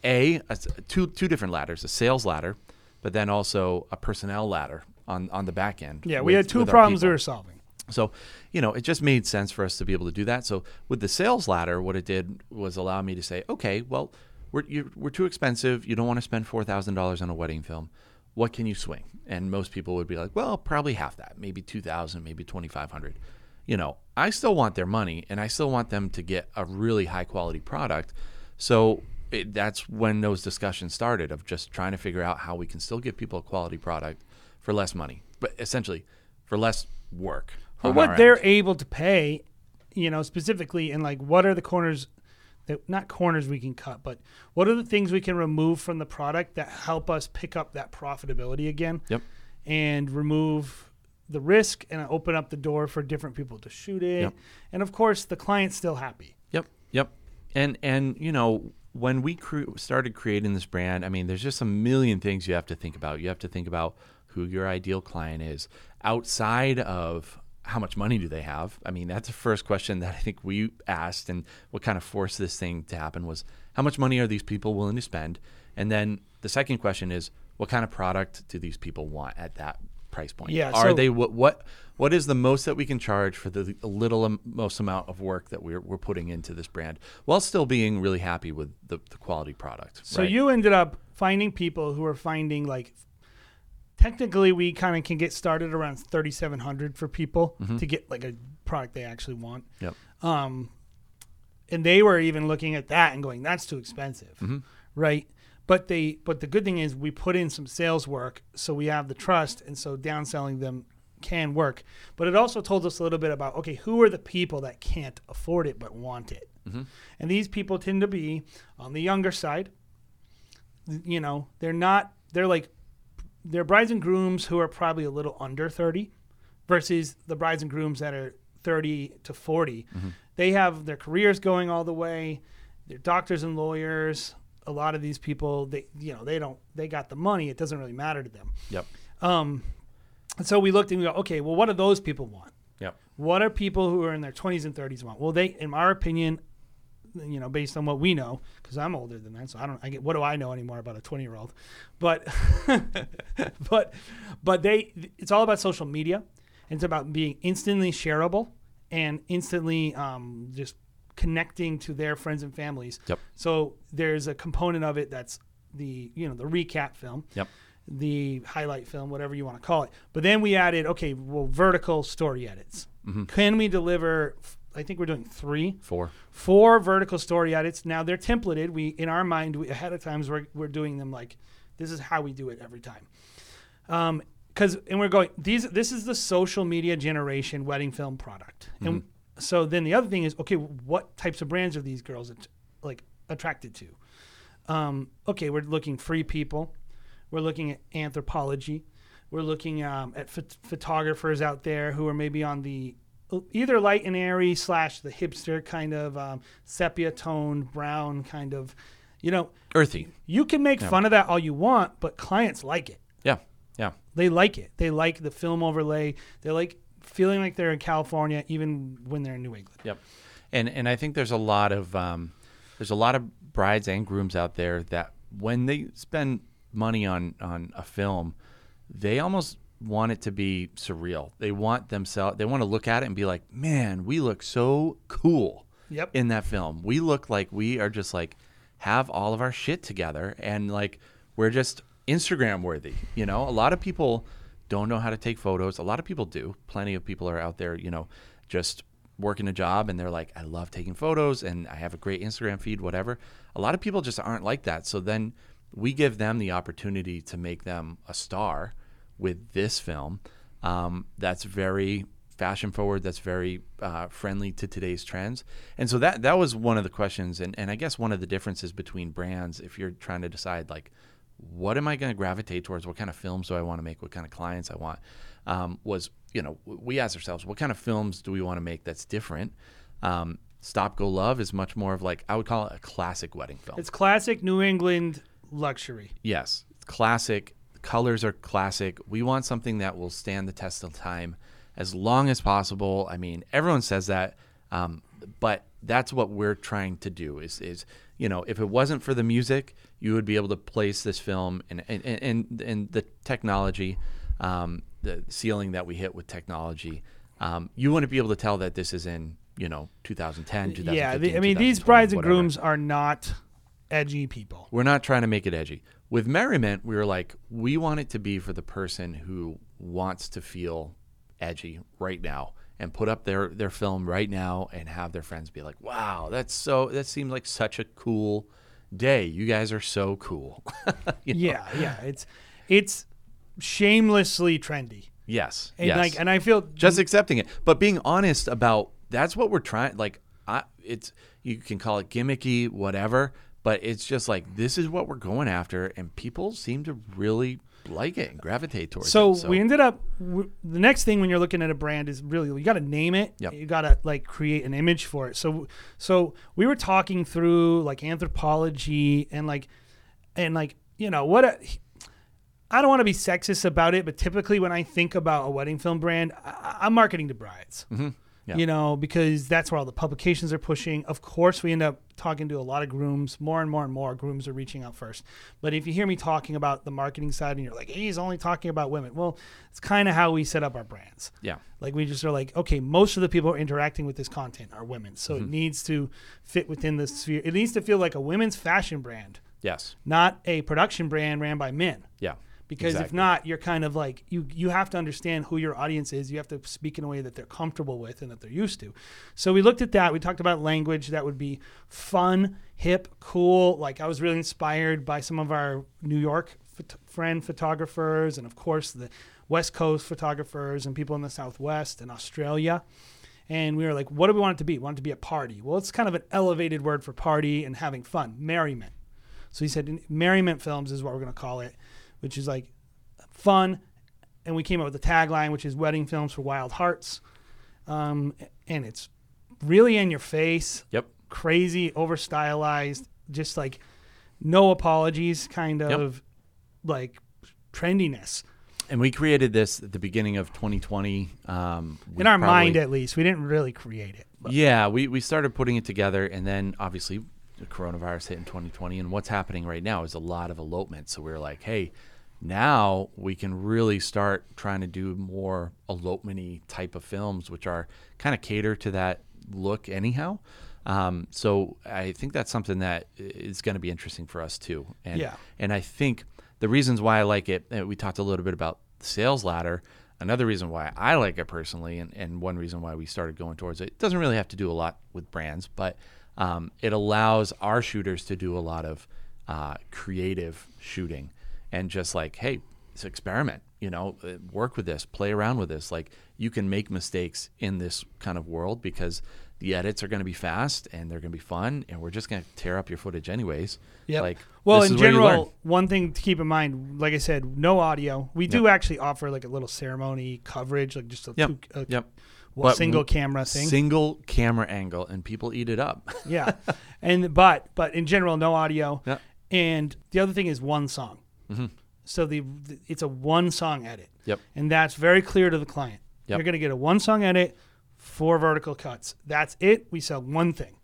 a, a two two different ladders, a sales ladder, but then also a personnel ladder on on the back end. Yeah, we with- had two problems we were solving. So, you know, it just made sense for us to be able to do that. So, with the sales ladder, what it did was allow me to say, okay, well, we're, we're too expensive. You don't want to spend $4,000 on a wedding film. What can you swing? And most people would be like, well, probably half that, maybe 2000 maybe 2500 You know, I still want their money and I still want them to get a really high quality product. So, it, that's when those discussions started of just trying to figure out how we can still give people a quality product for less money, but essentially for less work. for what they're end. able to pay, you know, specifically, and like what are the corners that not corners we can cut, but what are the things we can remove from the product that help us pick up that profitability again Yep. and remove the risk and open up the door for different people to shoot it. Yep. And of course, the client's still happy. Yep, yep. And and you know when we cre- started creating this brand, I mean, there's just a million things you have to think about. You have to think about who your ideal client is outside of how much money do they have. I mean, that's the first question that I think we asked, and what kind of forced this thing to happen was how much money are these people willing to spend, and then the second question is what kind of product do these people want at that price point? Yeah, are so- they what what what is the most that we can charge for the little most amount of work that we're, we're putting into this brand while still being really happy with the, the quality product So right? you ended up finding people who are finding like technically we kind of can get started around 3700 for people Mm-hmm. to get like a product they actually want. yep Um and they were even looking at that and going that's too expensive. Mm-hmm. Right? But they but the good thing is we put in some sales work so we have the trust and so downselling them can work. But it also told us a little bit about okay, who are the people that can't afford it but want it? Mm-hmm. And these people tend to be on the younger side. You know, they're not they're like they're brides and grooms who are probably a little under 30 versus the brides and grooms that are 30 to 40. They have their careers going all the way. They're doctors and lawyers. A lot of these people, they you know, they don't they got the money. It doesn't really matter to them. yep Um, and so we looked and we go, okay, well, what do those people want? yep What are people who are in their 20s and 30s want? Well, they, in our opinion, you know, based on what we know, because I'm older than that, so I don't. I get what do I know anymore about a 20 year old? But, but, but they. It's all about social media. It's about being instantly shareable and instantly um, just connecting to their friends and families. Yep. So there's a component of it that's the you know the recap film yep the highlight film, whatever you want to call it. But then we added, okay, well, vertical story edits. Can we deliver? I think we're doing three, four four vertical story edits. Now they're templated. We, in our mind, we, ahead of times we're we're doing them like this is how we do it every time. Um, because and we're going these. This is the social media generation wedding film product. And so then the other thing is, okay, what types of brands are these girls att- like attracted to? Um, okay, we're looking free people. We're looking at Anthropologie. We're looking um, at phot- photographers out there who are maybe on the either light and airy slash the hipster kind of um, sepia toned brown kind of. You know, earthy you can make fun of that all you want, but clients like it. yeah yeah They like it. They like the film overlay. They like feeling like they're in California, even when they're in New England. Yep. And and I think there's a lot of um, there's a lot of brides and grooms out there that when they spend money on on a film, they almost want it to be surreal. They want themselves they want to look at it and be like, "Man, we look so cool." Yep. In that film. We look like we are just like have all of our shit together and like we're just Instagram worthy, you know? A lot of people don't know how to take photos. A lot of people do. Plenty of people are out there, you know, just working a job and they're like, I love taking photos and I have a great Instagram feed, whatever. A lot of people just aren't like that. So then we give them the opportunity to make them a star with this film um, that's very fashion forward, that's very uh, friendly to today's trends. And so that that was one of the questions, and, and I guess one of the differences between brands, if you're trying to decide like, what am I going to gravitate towards? What kind of films do I want to make? What kind of clients I want? Um, was you know we asked ourselves, what kind of films do we want to make that's different? Um, Stop Go Love is much more of like I would call it a classic wedding film. It's classic New England luxury. Yes, it's classic. Colors are classic. We want something that will stand the test of time as long as possible. I mean, everyone says that, um, but that's what we're trying to do. Is is you know, if it wasn't for the music, you would be able to place this film and and and, and the technology, um, the ceiling that we hit with technology um, you wouldn't be able to tell that this is in you know 2010, 2015. yeah, the, I mean, these 2020, brides and whatever. grooms are not edgy people. We're not trying to make it edgy. With Merriment, we were like, we want it to be for the person who wants to feel edgy right now and put up their, their film right now and have their friends be like, wow, that's so, that seems like such a cool day. You guys are so cool. You know? Yeah, yeah, it's it's shamelessly trendy, Yes. and yes. like, and I feel just accepting it, but being honest about that's what we're trying. Like, I, it's you can call it gimmicky, whatever, but it's just like this is what we're going after, and people seem to really like it and gravitate towards so, it. we ended up w- the next thing when you're looking at a brand is really you got to name it Yep. you got to like create an image for it so so we were talking through like Anthropologie and like and like you know what I don't want to be sexist about it but typically when I think about a wedding film brand I, I'm marketing to brides Mm-hmm. Yeah. you know because that's where all the publications are pushing. Of course we end up talking to a lot of grooms more and more and more grooms are reaching out first. But if you hear me talking about the marketing side and you're like he's only talking about women well it's kind of how we set up our brands. Yeah, like we just are like okay most of the people are interacting with this content are women. So Mm-hmm. it needs to fit within the sphere. It needs to feel like a women's fashion brand. Yes, not a production brand ran by men. Yeah, because if not you're kind of like you you have to understand who your audience is. You have to speak in a way that they're comfortable with and that they're used to. So we looked at that. We talked about language that would be fun hip cool. Like i was really inspired by some of our new york phot- friend photographers and of course the west coast photographers and people in the southwest and australia. And we were like what do we want it to be? We want it to be a party? Well it's kind of an elevated word for party and having fun merriment. So he said merriment films is what we're going to call it which is like fun. And we came up with a tagline, which is wedding films for wild hearts. Um, and it's really in your face, yep, crazy, over stylized, just like no apologies kind of like trendiness. and we created this at the beginning of 2020. Um, In our probably- mind, at least. We didn't really create it. But Yeah, we, we started putting it together, and then obviously coronavirus hit in 2020. And what's happening right now is a lot of elopement. So we are like, hey, now we can really start trying to do more elopement type of films, which are kind of cater to that look anyhow. Um, so I think that's something that is going to be interesting for us too. And Yeah. and I think the reasons why I like it, we talked a little bit about the sales ladder. Another reason why I like it personally, and, and one reason why we started going towards it, it doesn't really have to do a lot with brands, but um, it allows our shooters to do a lot of uh, creative shooting and just like, hey, it's experiment, you know, uh, work with this, play around with this. Like you can make mistakes in this kind of world because the edits are going to be fast and they're going to be fun, and we're just going to tear up your footage anyways. Yep. Like, well, in is where you learn. general, one thing to keep in mind, like I said, no audio. We do actually offer like a little ceremony coverage, like just a, Yep. two, a Yep. Well, But single camera thing. Single camera angle, and people eat it up. yeah, and but but in general, no audio. Yeah. And the other thing is one song. Hmm. So the, the it's a one song edit. Yep. And that's very clear to the client. Yep. You're going to get a one song edit, four vertical cuts. That's it. We sell one thing.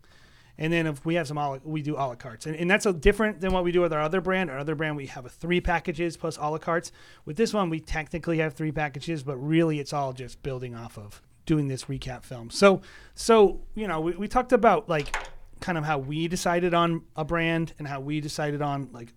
And then if we have some, la, we do a la cartes, and, and that's a different than what we do with our other brand. Our other brand, we have a three packages plus a la cartes. With this one, we technically have three packages, but really it's all just building off of doing this recap film. So, so you know, we, we talked about like kind of how we decided on a brand and how we decided on like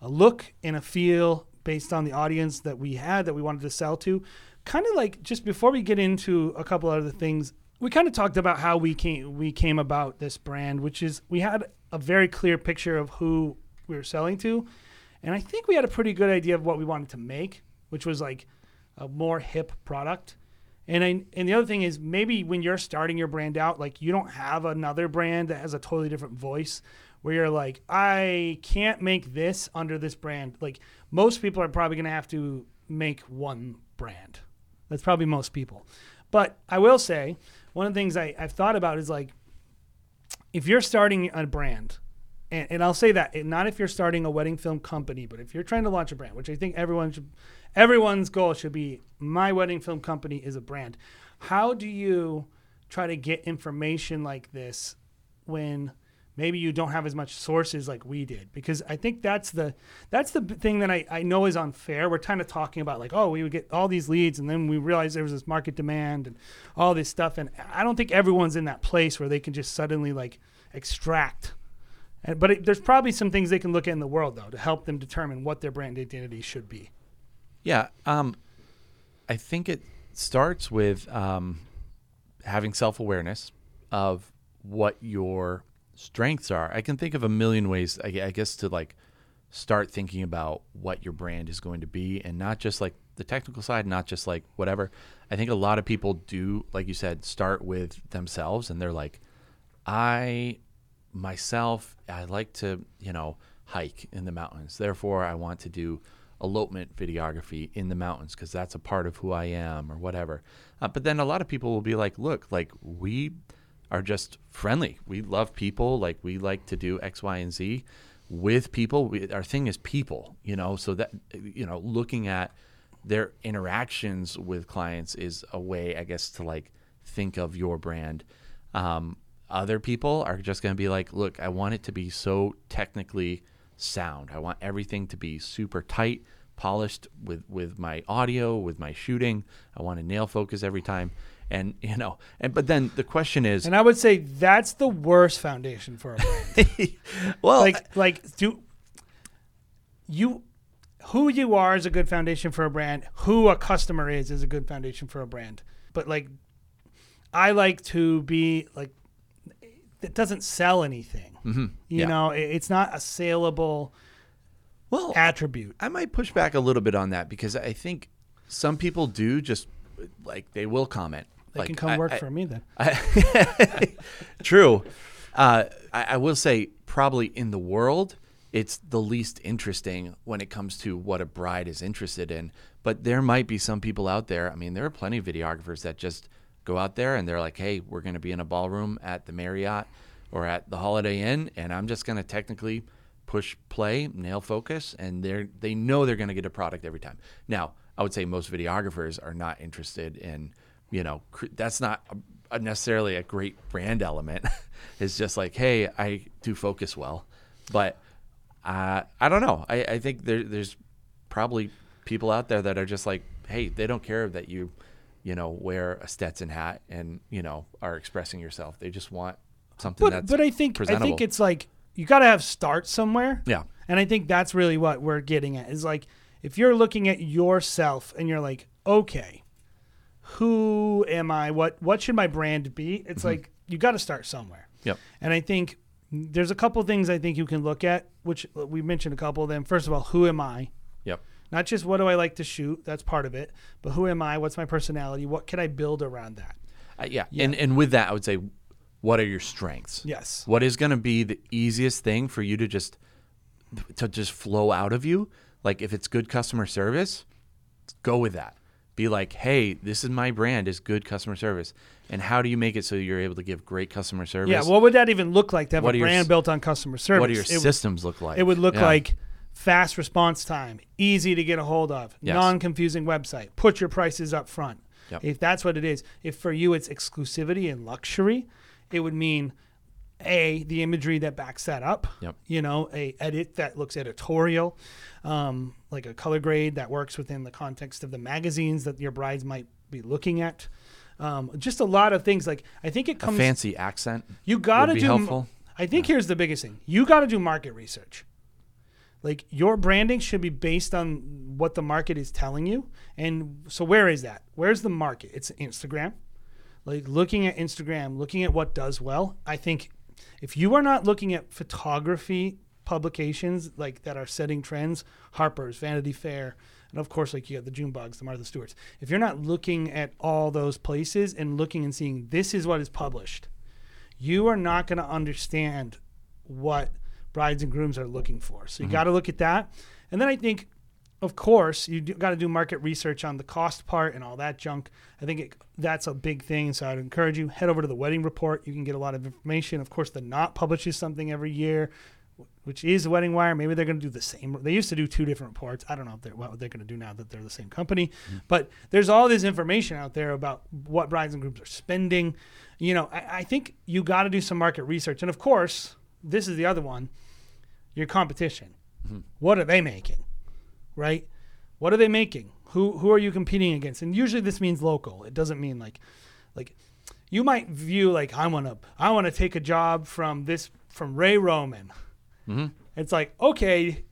a look and a feel based on the audience that we had that we wanted to sell to. Kind of like just before we get into a couple other things, we kind of talked about how we came we came about this brand, which is we had a very clear picture of who we were selling to, and I think we had a pretty good idea of what we wanted to make, which was like a more hip product. And I, and the other thing is maybe when you're starting your brand out, like you don't have another brand that has a totally different voice where you're like, I can't make this under this brand. Like most people are probably going to have to make one brand. That's probably most people. But I will say, one of the things I, I've thought about is like, if you're starting a brand, and, and I'll say that not if you're starting a wedding film company, but if you're trying to launch a brand, which I think everyone should, everyone's goal should be, my wedding film company is a brand. How do you try to get information like this when maybe you don't have as much sources like we did because I think that's the that's the thing that I, I know is unfair. We're kind of talking about like oh we would get all these leads and then we realized there was this market demand and all this stuff and I don't think everyone's in that place where they can just suddenly like extract. And, but it, there's probably some things they can look at in the world though to help them determine what their brand identity should be. Yeah, um, I think it starts with um, having self awareness of what your strengths are. I can think of a million ways, I, I guess, to like start thinking about what your brand is going to be, and not just like the technical side, not just like whatever. I think a lot of people do, like you said, start with themselves, and they're like, I myself, I like to, you know, hike in the mountains. Therefore, I want to do elopement videography in the mountains because that's a part of who I am or whatever. Uh, but then a lot of people will be like, look, like we are just friendly. We love people. Like we like to do X, Y, and Z with people. We, our thing is people, you know, so that, you know, looking at their interactions with clients is a way, I guess, to like think of your brand. Um, other people are just going to be like, look, I want it to be so technically sound. I want everything to be super tight, polished with with my audio, with my shooting. I want to nail focus every time. And you know, and but then the question is, And I would say that's the worst foundation for a brand. well, like like do you who you are is a good foundation for a brand. Who a customer is is a good foundation for a brand. But like I like to be like it doesn't sell anything. You Mm-hmm. Yeah. know, it, it's not a saleable well, attribute. I might push back a little bit on that because I think some people do just like they will comment. They like, can come I- work I- for me then. True. Uh, I, I will say, probably in the world, it's the least interesting when it comes to what a bride is interested in. But there might be some people out there. I mean, there are plenty of videographers that just go out there and they're like, hey, we're going to be in a ballroom at the Marriott or at the Holiday Inn, and I'm just going to technically push play, nail focus, and they're they know they're going to get a product every time. Now, I would say most videographers are not interested in, you know, cr- that's not a, a necessarily a great brand element. it's just like, hey, I do focus well, but uh, I don't know. I, I think there, there's probably people out there that are just like, hey, they don't care that you, you know, wear a Stetson hat and you know are expressing yourself. They just want something But that's but I think I think it's like you got to have start somewhere. Yeah. And I think that's really what we're getting at is like if you're looking at yourself and you're like, okay, who am I? What what should my brand be? It's mm-hmm. like you got to start somewhere. Yep. And I think there's a couple things I think you can look at, which uh, we mentioned a couple of them. First of all, who am I? Yep. Not just what do I like to shoot, that's part of it, but who am I? What's my personality? What can I build around that? Uh, yeah. And and with that, I would say, what are your strengths? Yes. What is going to be the easiest thing for you to just to just flow out of you? Like if it's good customer service, go with that. Be like, hey, this is my brand is good customer service. And how do you make it so you're able to give great customer service? Yeah, what would that even look like to have What a are your brand built on customer service? what do your It- systems look like? It would look Yeah. like fast response time, easy to get a hold of, Yes. non-confusing website. Put your prices up front. Yep. If that's what it is, if for you it's exclusivity and luxury, it would mean a the imagery that backs that up. Yep. You know, a edit that looks editorial, um, like a color grade that works within the context of the magazines that your brides might be looking at. Um, just a lot of things. Like I think it a comes. fancy accent. You got to do. helpful. I think here's the biggest thing. You got to do market research. Like your branding should be based on what the market is telling you. And so where is that? Where's the market? It's Instagram. Like looking at Instagram, looking at what does well. I think if you are not looking at photography publications like that are setting trends, Harper's, Vanity Fair, and of course like you got the Junebugs, the Martha Stewarts. If you're not looking at all those places and looking and seeing this is what is published, you are not going to understand what brides and grooms are looking for. So you mm-hmm. got to look at that. And then I think, of course, you got to do market research on the cost part and all that junk. I think it, that's a big thing. So I'd encourage you head over to the wedding report. You can get a lot of information. Of course, the Knot publishes something every year, which is the Wedding Wire. Maybe they're going to do the same. They used to do two different reports. I don't know if they're, what they're going to do now that they're the same company. Mm-hmm. But there's all this information out there about what brides and grooms are spending. You know, I, I think you got to do some market research. And of course, this is the other one. Your competition. Mm-hmm. What are they making? Right? What are they making? Who who are you competing against? And usually this means local. It doesn't mean like like you might view like I want to I want to take a job from this from Ray Roman. Mm-hmm. It's like okay,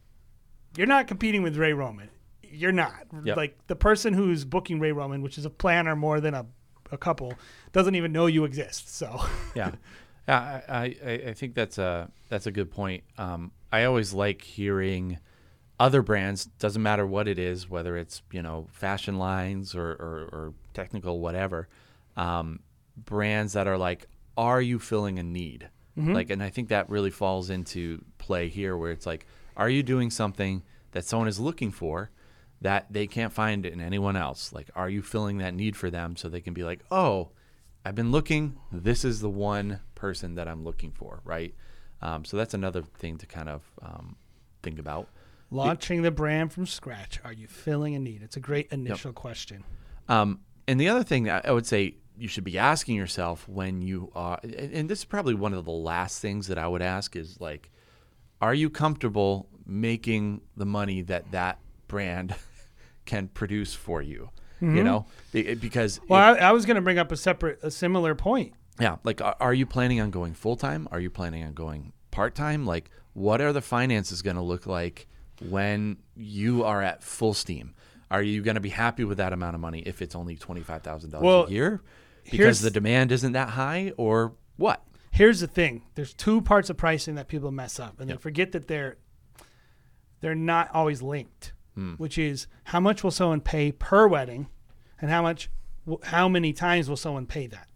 you're not competing with Ray Roman. You're not. Yep. Like the person who's booking Ray Roman, which is a planner more than a, a couple, doesn't even know you exist. So yeah, yeah. I, I, I- think that's a that's a good point. Um, I always like hearing other brands. Doesn't matter what it is, whether it's you know fashion lines or or, or technical whatever. Um, brands that are like, are you filling a need? Like, and I think that really falls into play here, where it's like, are you doing something that someone is looking for? That they can't find in anyone else. Like, are you filling that need for them so they can be like, oh, I've been looking. This is the one person that I'm looking for, right? Um, so that's another thing to kind of um, think about. launching the brand from scratch, are you filling a need? It's a great initial question. Um, and the other thing that I would say you should be asking yourself when you are, and and this is probably one of the last things that I would ask is like, are you comfortable making the money that that brand can produce for you? You know, Be- because Well, I, I was going to bring up a separate, a similar point. Yeah, like are, are you planning on going full time? Are you planning on going part time? Like what are the finances going to look like when you are at full steam? Are you going to be happy with that amount of money if it's only $25,000 Well, a year because the demand isn't that high or what? Here's the thing: there's two parts of pricing that people mess up, and they forget that they're they're not always linked. Hmm. Which is how much will someone pay per wedding, and how much, how many times will someone pay that?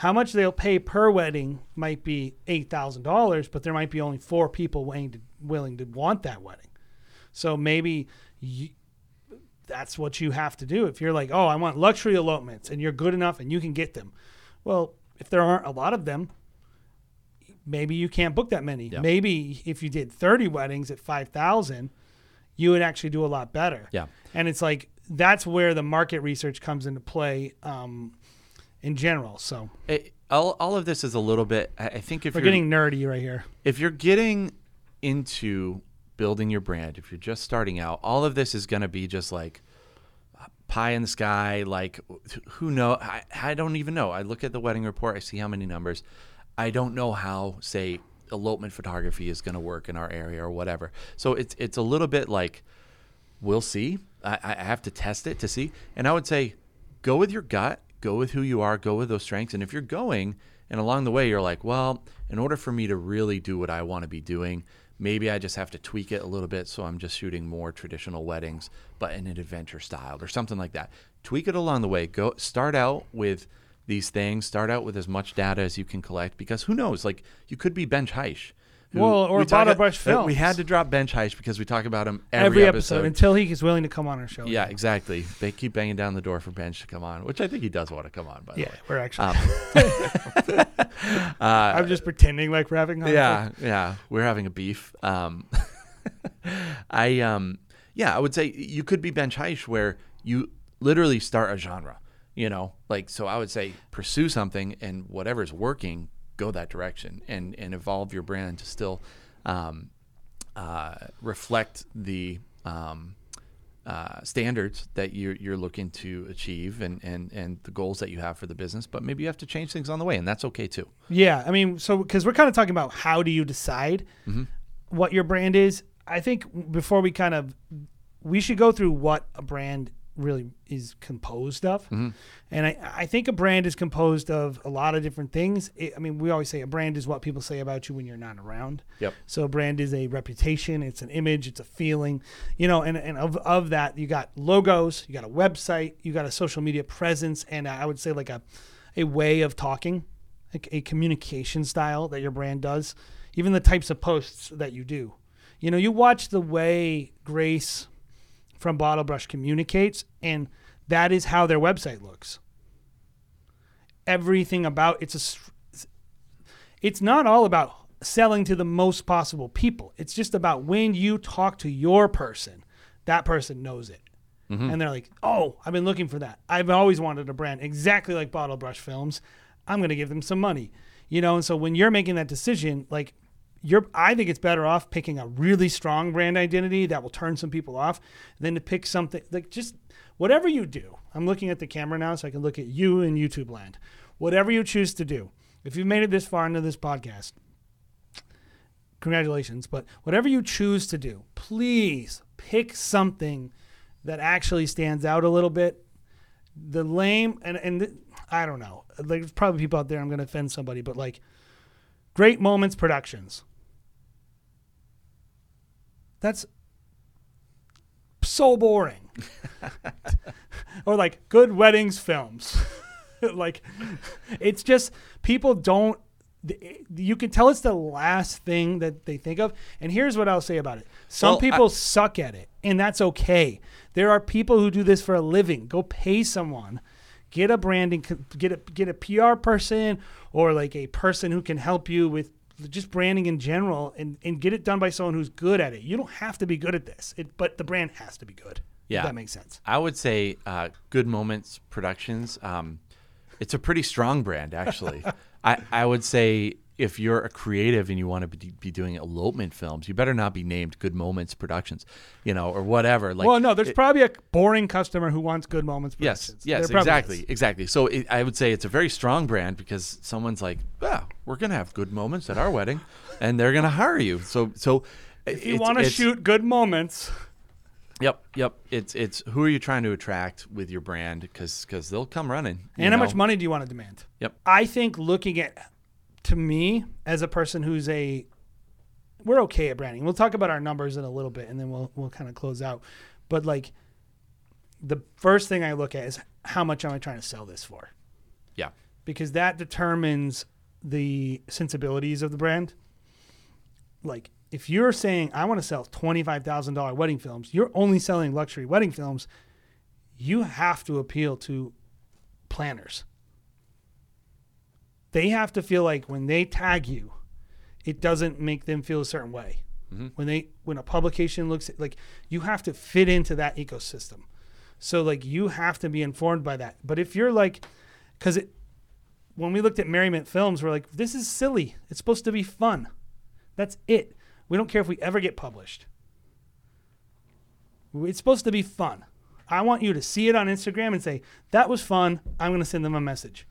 How much they'll pay per wedding might be eight thousand dollars, but there might be only four people willing to willing to want that wedding. So maybe you, that's what you have to do. If you're like, oh, I want luxury elopements, and you're good enough and you can get them. Well, if there aren't a lot of them, maybe you can't book that many. Yeah. Maybe if you did 30 weddings at 5,000, you would actually do a lot better. Yeah. And it's like that's where the market research comes into play um, in general. So It, all, all of this is a little bit, I think if we're you're getting nerdy right here. if you're getting into building your brand, if you're just starting out, all of this is going to be just like pie in the sky. Like, who know? I, I don't even know. I look at the wedding report, I see how many numbers. I don't know how, say, elopement photography is going to work in our area or whatever. So it's it's a little bit like we'll see. I, I have to test it to see. And I would say, go with your gut, go with who you are, go with those strengths. And if you're going and along the way you're like, well, in order for me to really do what I want to be doing, maybe I just have to tweak it a little bit. So I'm just shooting more traditional weddings, but in an adventure style or something like that. Tweak it along the way. Go start out with these things. Start out with as much data as you can collect because who knows? Like you could be Benj Haisch. Who- Well, or we Bottle Brush uh, We had to drop Benj Haisch because we talk about him every, Every, episode, until he is willing to come on our show. yeah, exactly. They keep banging down the door for Benj to come on, which I think he does want to come on. By the Yeah, way, we're actually. Um, I'm just pretending like we're having. conflict. yeah, yeah, we're having a beef. Um, I um, yeah, I would say you could be Benj Haisch where you literally start a genre. You know, like so. I would say pursue something and whatever's working, go that direction and and evolve your brand to still um, uh, reflect the um, uh, standards that you're, you're looking to achieve and, and, and the goals that you have for the business, but maybe you have to change things on the way, and that's okay too. Yeah, I mean, so because we're kind of talking about how do you decide what your brand is. I think before we kind of, we should go through what a brand really is composed of, mm-hmm. and I, I think a brand is composed of a lot of different things. It, I mean, we always say a brand is what people say about you when you're not around. Yep. So a brand is a reputation, it's an image, it's a feeling, you know, and, and of, of that you got logos, you got a website, you got a social media presence, and I would say like a, a way of talking, like a communication style that your brand does, even the types of posts that you do. You know, you watch the way Grace from Bottle Brush communicates, and that is how their website looks. Everything about it's a, it's not all about selling to the most possible people. It's just about when you talk to your person, that person knows it. Mm-hmm. And they're like, oh, I've been looking for that. I've always wanted a brand exactly like Bottle Brush Films. I'm going to give them some money. You know, and so when you're making that decision, like you're I think it's better off picking a really strong brand identity that will turn some people off than to pick something like just whatever you do. I'm looking at the camera now so I can look at you in YouTube land. Whatever you choose to do. If you've made it this far into this podcast, congratulations, but whatever you choose to do, please pick something that actually stands out a little bit. The lame and and th- I don't know. Like there's probably people out there I'm going to offend somebody, but like Great Moments Productions. That's so boring. or like Good Weddings Films. like it's just people don't you can tell it's the last thing that they think of. And here's what i'll say about it. Some Well, I- people suck at it and that's okay. There are people who do this for a living. Go pay someone. Get a branding get a get a pr person or like a person who can help you with just branding in general and, and get it done by someone who's good at it you don't have to be good at this it, but the brand has to be good Yeah. that makes sense I would say uh, Good Moments Productions. Um, it's a pretty strong brand, actually. I, I would say if you're a creative and you want to be, be doing elopement films, you better not be named Good Moments Productions, you know, or whatever. Like, well, no, there's it- probably a boring customer who wants good moments. Yes, productions. yes, There exactly, exactly. So it, I would say it's a very strong brand because someone's like, "Yeah, we're gonna have good moments at our wedding," and they're gonna hire you. So, so If you want to shoot good moments, yep, yep. It's it's who are you trying to attract with your brand? Because because they'll come running. and how much money do you want to demand? Yep. I think looking at, to me, as a person who's a, we're okay at branding. We'll talk about our numbers in a little bit, and then we'll we'll kind of close out. But like, the first thing I look at is how much am I trying to sell this for? Yeah. because that determines the sensibilities of the brand. Like if you're saying I want to sell $25,000 wedding films, you're only selling luxury wedding films, you have to appeal to planners. They have to feel like when they tag you, it doesn't make them feel a certain way. Mm-hmm. When they when a publication looks at like you have to fit into that ecosystem. So like you have to be informed by that. But if you're like cuz it when we looked at Merriment Films, we're like, this is silly. It's supposed to be fun. That's it. We don't care if we ever get published. It's supposed to be fun. I want you to see it on Instagram and say, that was fun. I'm going to send them a message.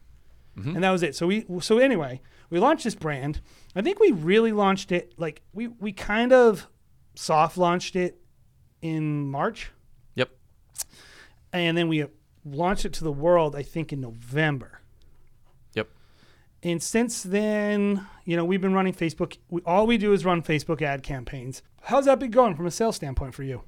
Mm-hmm. And that was it. So we so anyway, we launched this brand. I think we really launched it like we we kind of soft launched it in March Yep. and then we launched it to the world I think in November. And since then, you know, we've been running Facebook. We, all we do is run Facebook ad campaigns. How's that been going from a sales standpoint for you?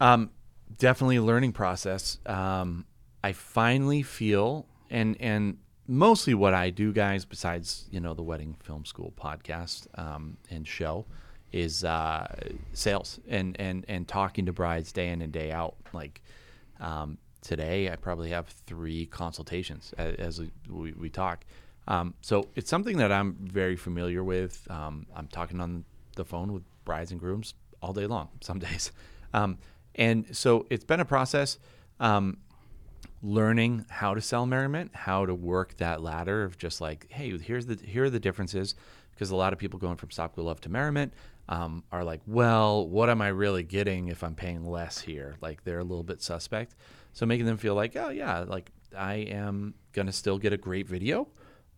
Um, definitely a learning process. Um, I finally feel, and and mostly what I do, guys, besides you know the wedding film school podcast um, and show, is uh, sales and and and talking to brides day in and day out. Like um, today, I probably have three consultations as, as we, we talk. Um, so it's something that I'm very familiar with. Um, I'm talking on the phone with brides and grooms all day long, some days. Um, and so it's been a process. Um, learning how to sell merriment, how to work that ladder of just like, hey, here's the here are the differences, because a lot of people going from Stop Go Love to merriment um, are like, well, what am I really getting if I'm paying less here? Like they're a little bit suspect. So making them feel like, oh yeah, like I am gonna still get a great video,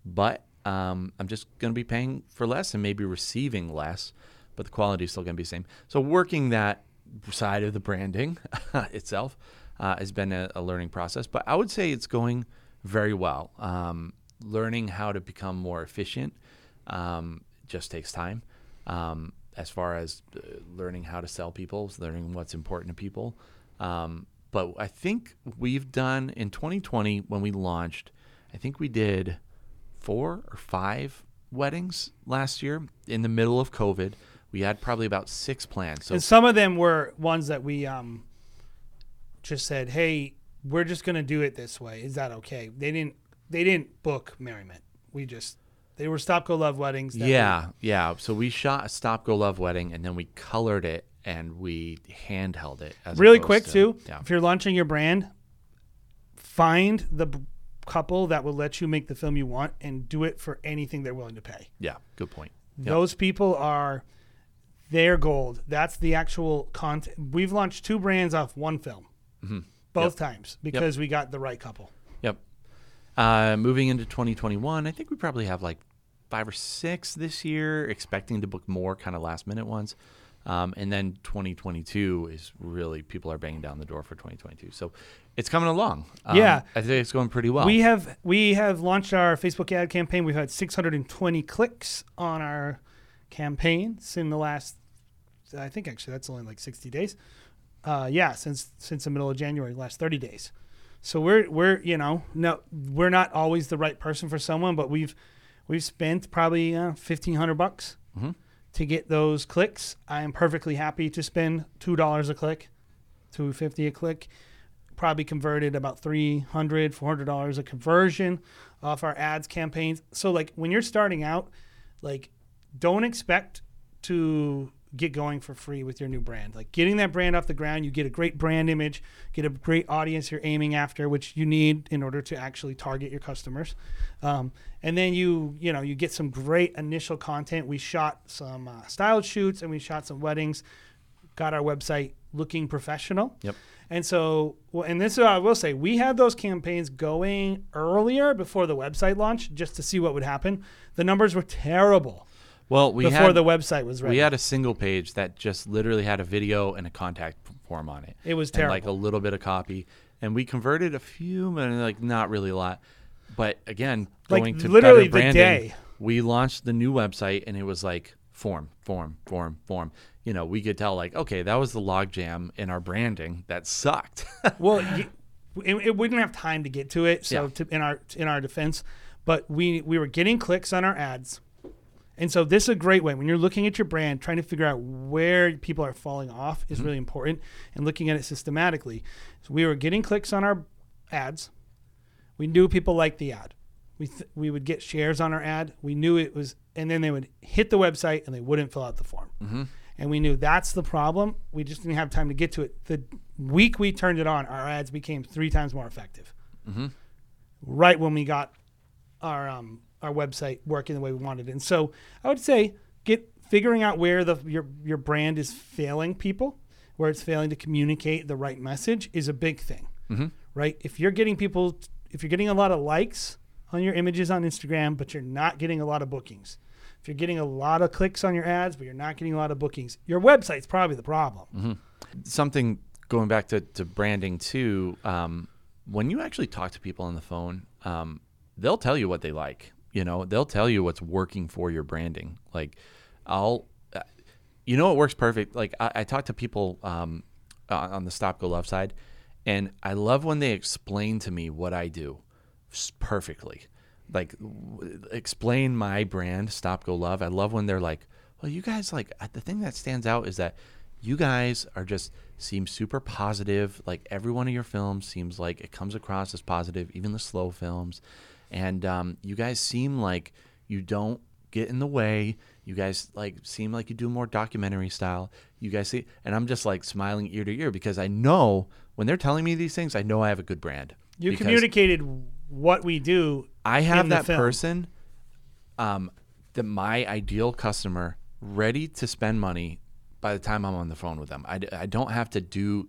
but um, I'm just gonna be paying for less and maybe receiving less, but the quality is still gonna be the same. So working that side of the branding itself uh, has been a, a learning process, but I would say it's going very well. Um, learning how to become more efficient um, just takes time. Um, as far as uh, learning how to sell people, learning what's important to people. Um, but I think we've done in 2020 when we launched, I think we did four or five weddings last year in the middle of COVID. We had probably about six planned. So And some of them were ones that we um, just said, "Hey, we're just gonna do it this way. Is that okay?" They didn't. They didn't book merriment. We just they were stop go love weddings. we- Yeah, yeah. So we shot a Stop Go Love wedding, and then we colored it and we handheld it. As really quick to- too. Yeah. If you're launching your brand, find the couple that will let you make the film you want and do it for anything they're willing to pay. Yeah, good point. Yep. Those people are their gold. That's the actual content. We've launched two brands off one film, both times because we got the right couple. Yep. Uh, moving into 2021, I think we probably have like five or six this year, expecting to book more kind of last minute ones. Um, and then 2022 is really people are banging down the door for 2022. So it's coming along. Um, Yeah. I think it's going pretty well. We have we have launched our Facebook ad campaign. We've had 620 clicks on our campaigns in the last. I think actually that's only like 60 days. Uh, yeah, since since the middle of January, last 30 days. So we're we're you know no we're not always the right person for someone, but we've we've spent probably uh, 1500 bucks to get those clicks. I am perfectly happy to spend two dollars a click, two fifty a click probably converted about 300 400 dollars a conversion off our ads campaigns so like when you're starting out like don't expect to get going for free with your new brand. Like getting that brand off the ground you get a great brand image get a great audience you're aiming after which you need in order to actually target your customers. Um, and then you you know you get some great initial content. We shot some uh, styled shoots and we shot some weddings got our website looking professional. Yep. and so, well, and this is what I will say, we had those campaigns going earlier before the website launch just to see what would happen. The numbers were terrible well, we before had the website was ready. we had a single page that just literally had a video and a contact form on it. It was And like a little bit of copy, and we converted a few, but like not really a lot. But again, Like, going to literally the branding, day. we launched the new website, and it was like form, form, form, form. You know, we could tell like, okay, that was the logjam in our branding that sucked. well, it, it wouldn't have time to get to it. So Yeah. to, in our in our defense, but we we were getting clicks on our ads, and so this is a great way when you're looking at your brand, trying to figure out where people are falling off is mm-hmm. really important, and looking at it systematically. So we were getting clicks on our ads. We knew people liked the ad. We th- we would get shares on our ad. We knew it was, and then they would hit the website and they wouldn't fill out the form. Mm-hmm. And we knew that's the problem. We just didn't have time to get to it. The week we turned it on, our ads became three times more effective. Mm-hmm. Right when we got our um, our website working the way we wanted. And so I would say get figuring out where the your your brand is failing people, where it's failing to communicate the right message is a big thing. Right? If you're getting people, if you're getting a lot of likes on your images on Instagram, but you're not getting a lot of bookings. If you're getting a lot of clicks on your ads, but you're not getting a lot of bookings, your website's probably the problem. Something going back to, to branding too. Um, when you actually talk to people on the phone, um, they'll tell you what they like. You know, they'll tell you what's working for your branding. Like, I'll, uh, you know, it works perfect. Like, I, I talk to people um, on the Stop Go Love side, and I love when they explain to me what I do perfectly. Like, w- explain my brand, Stop Go Love. I love when they're like, well, you guys, like, uh, the thing that stands out is that you guys are just seem super positive. Like, every one of your films seems like it comes across as positive, even the slow films. And um, you guys seem like you don't get in the way. You guys like seem like you do more documentary style. You guys see, and I'm just like smiling ear to ear because I know when they're telling me these things, I know I have a good brand. You communicated what we do. I have that film. person, um, the my ideal customer, ready to spend money by the time I'm on the phone with them. I, I don't have to do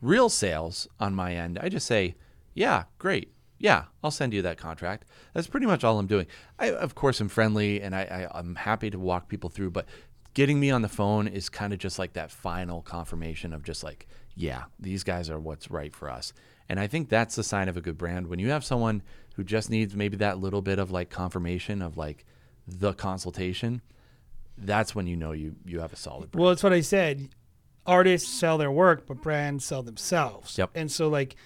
real sales on my end. I just say, yeah, great. Yeah, I'll send you that contract. That's pretty much all I'm doing. I, of course, I'm friendly and I, I, I'm happy to walk people through, but getting me on the phone is kind of just like that final confirmation of just like, yeah, these guys are what's right for us. And I think that's the sign of a good brand. When you have someone who just needs maybe that little bit of like confirmation of like the consultation, that's when you know you you have a solid brand. Well, it's what I said. Artists sell their work, but brands sell themselves. Yep. And so, like,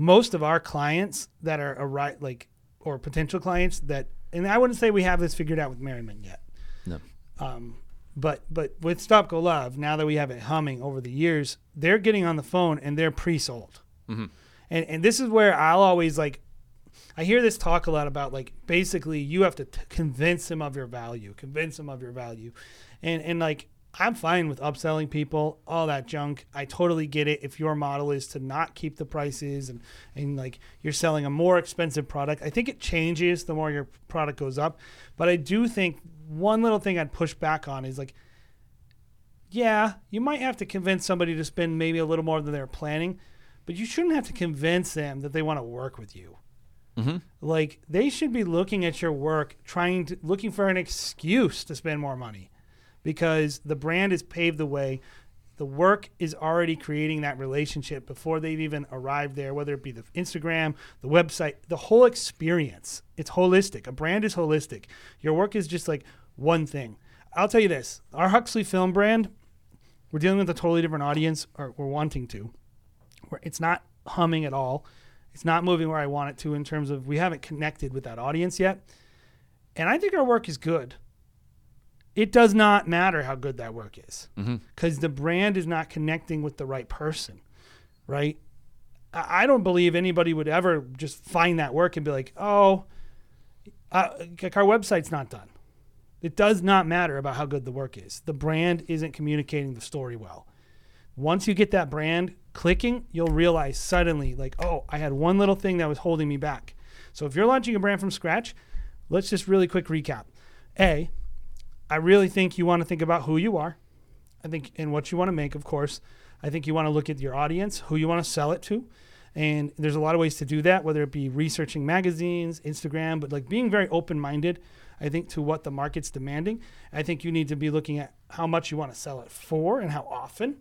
most of our clients that are a right, like, or potential clients that, and I wouldn't say we have this figured out with Merriment yet. No. Um, but but with Stop Go Love, now that we have it humming over the years, they're getting on the phone and they're pre-sold. Mm-hmm. And and this is where I'll always like. I hear this talk a lot about like basically you have to t- convince them of your value, convince them of your value, and and like I'm fine with upselling people, all that junk. I totally get it. If your model is to not keep the prices and, and like you're selling a more expensive product, I think it changes the more your product goes up. But I do think one little thing I'd push back on is like, yeah, you might have to convince somebody to spend maybe a little more than they're planning, but you shouldn't have to convince them that they want to work with you. Mm-hmm. Like they should be looking at your work, trying to looking for an excuse to spend more money, because the brand has paved the way. The work is already creating that relationship before they've even arrived there, whether it be the Instagram, the website, the whole experience. It's holistic. A brand is holistic. Your work is just like one thing. I'll tell you this our Huxley film brand, we're dealing with a totally different audience, or we're wanting to. It's not humming at all. It's not moving where I want it to in terms of we haven't connected with that audience yet. And I think our work is good. It does not matter how good that work is because the brand is not connecting with the right person, right? I I don't believe anybody would ever just find that work and be like, oh, uh, like our website's not done. It does not matter about how good the work is. The brand isn't communicating the story well. Once you get that brand clicking, you'll realize suddenly, like, oh, I had one little thing that was holding me back. So if you're launching a brand from scratch, let's just really quick recap. A, I really think you want to think about who you are. I think and what you want to make, of course. I think you want to look at your audience, who you want to sell it to. And there's a lot of ways to do that, whether it be researching magazines, Instagram, but like being very open minded, I think, to what the market's demanding. I think you need to be looking at how much you want to sell it for and how often.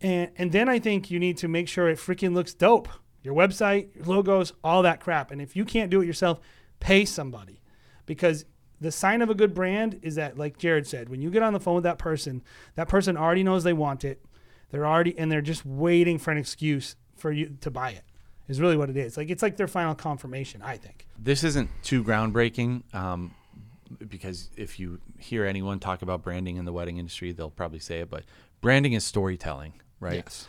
And and then I think you need to make sure it freaking looks dope. Your website, your logos, all that crap. And if you can't do it yourself, pay somebody. Because the sign of a good brand is that, like Jared said, when you get on the phone with that person, that person already knows they want it. They're already and they're just waiting for an excuse for you to buy it. Is really what it is. Like it's like their final confirmation. I think. this isn't too groundbreaking um, because if you hear anyone talk about branding in the wedding industry, they'll probably say it, but branding is storytelling, right? Yes.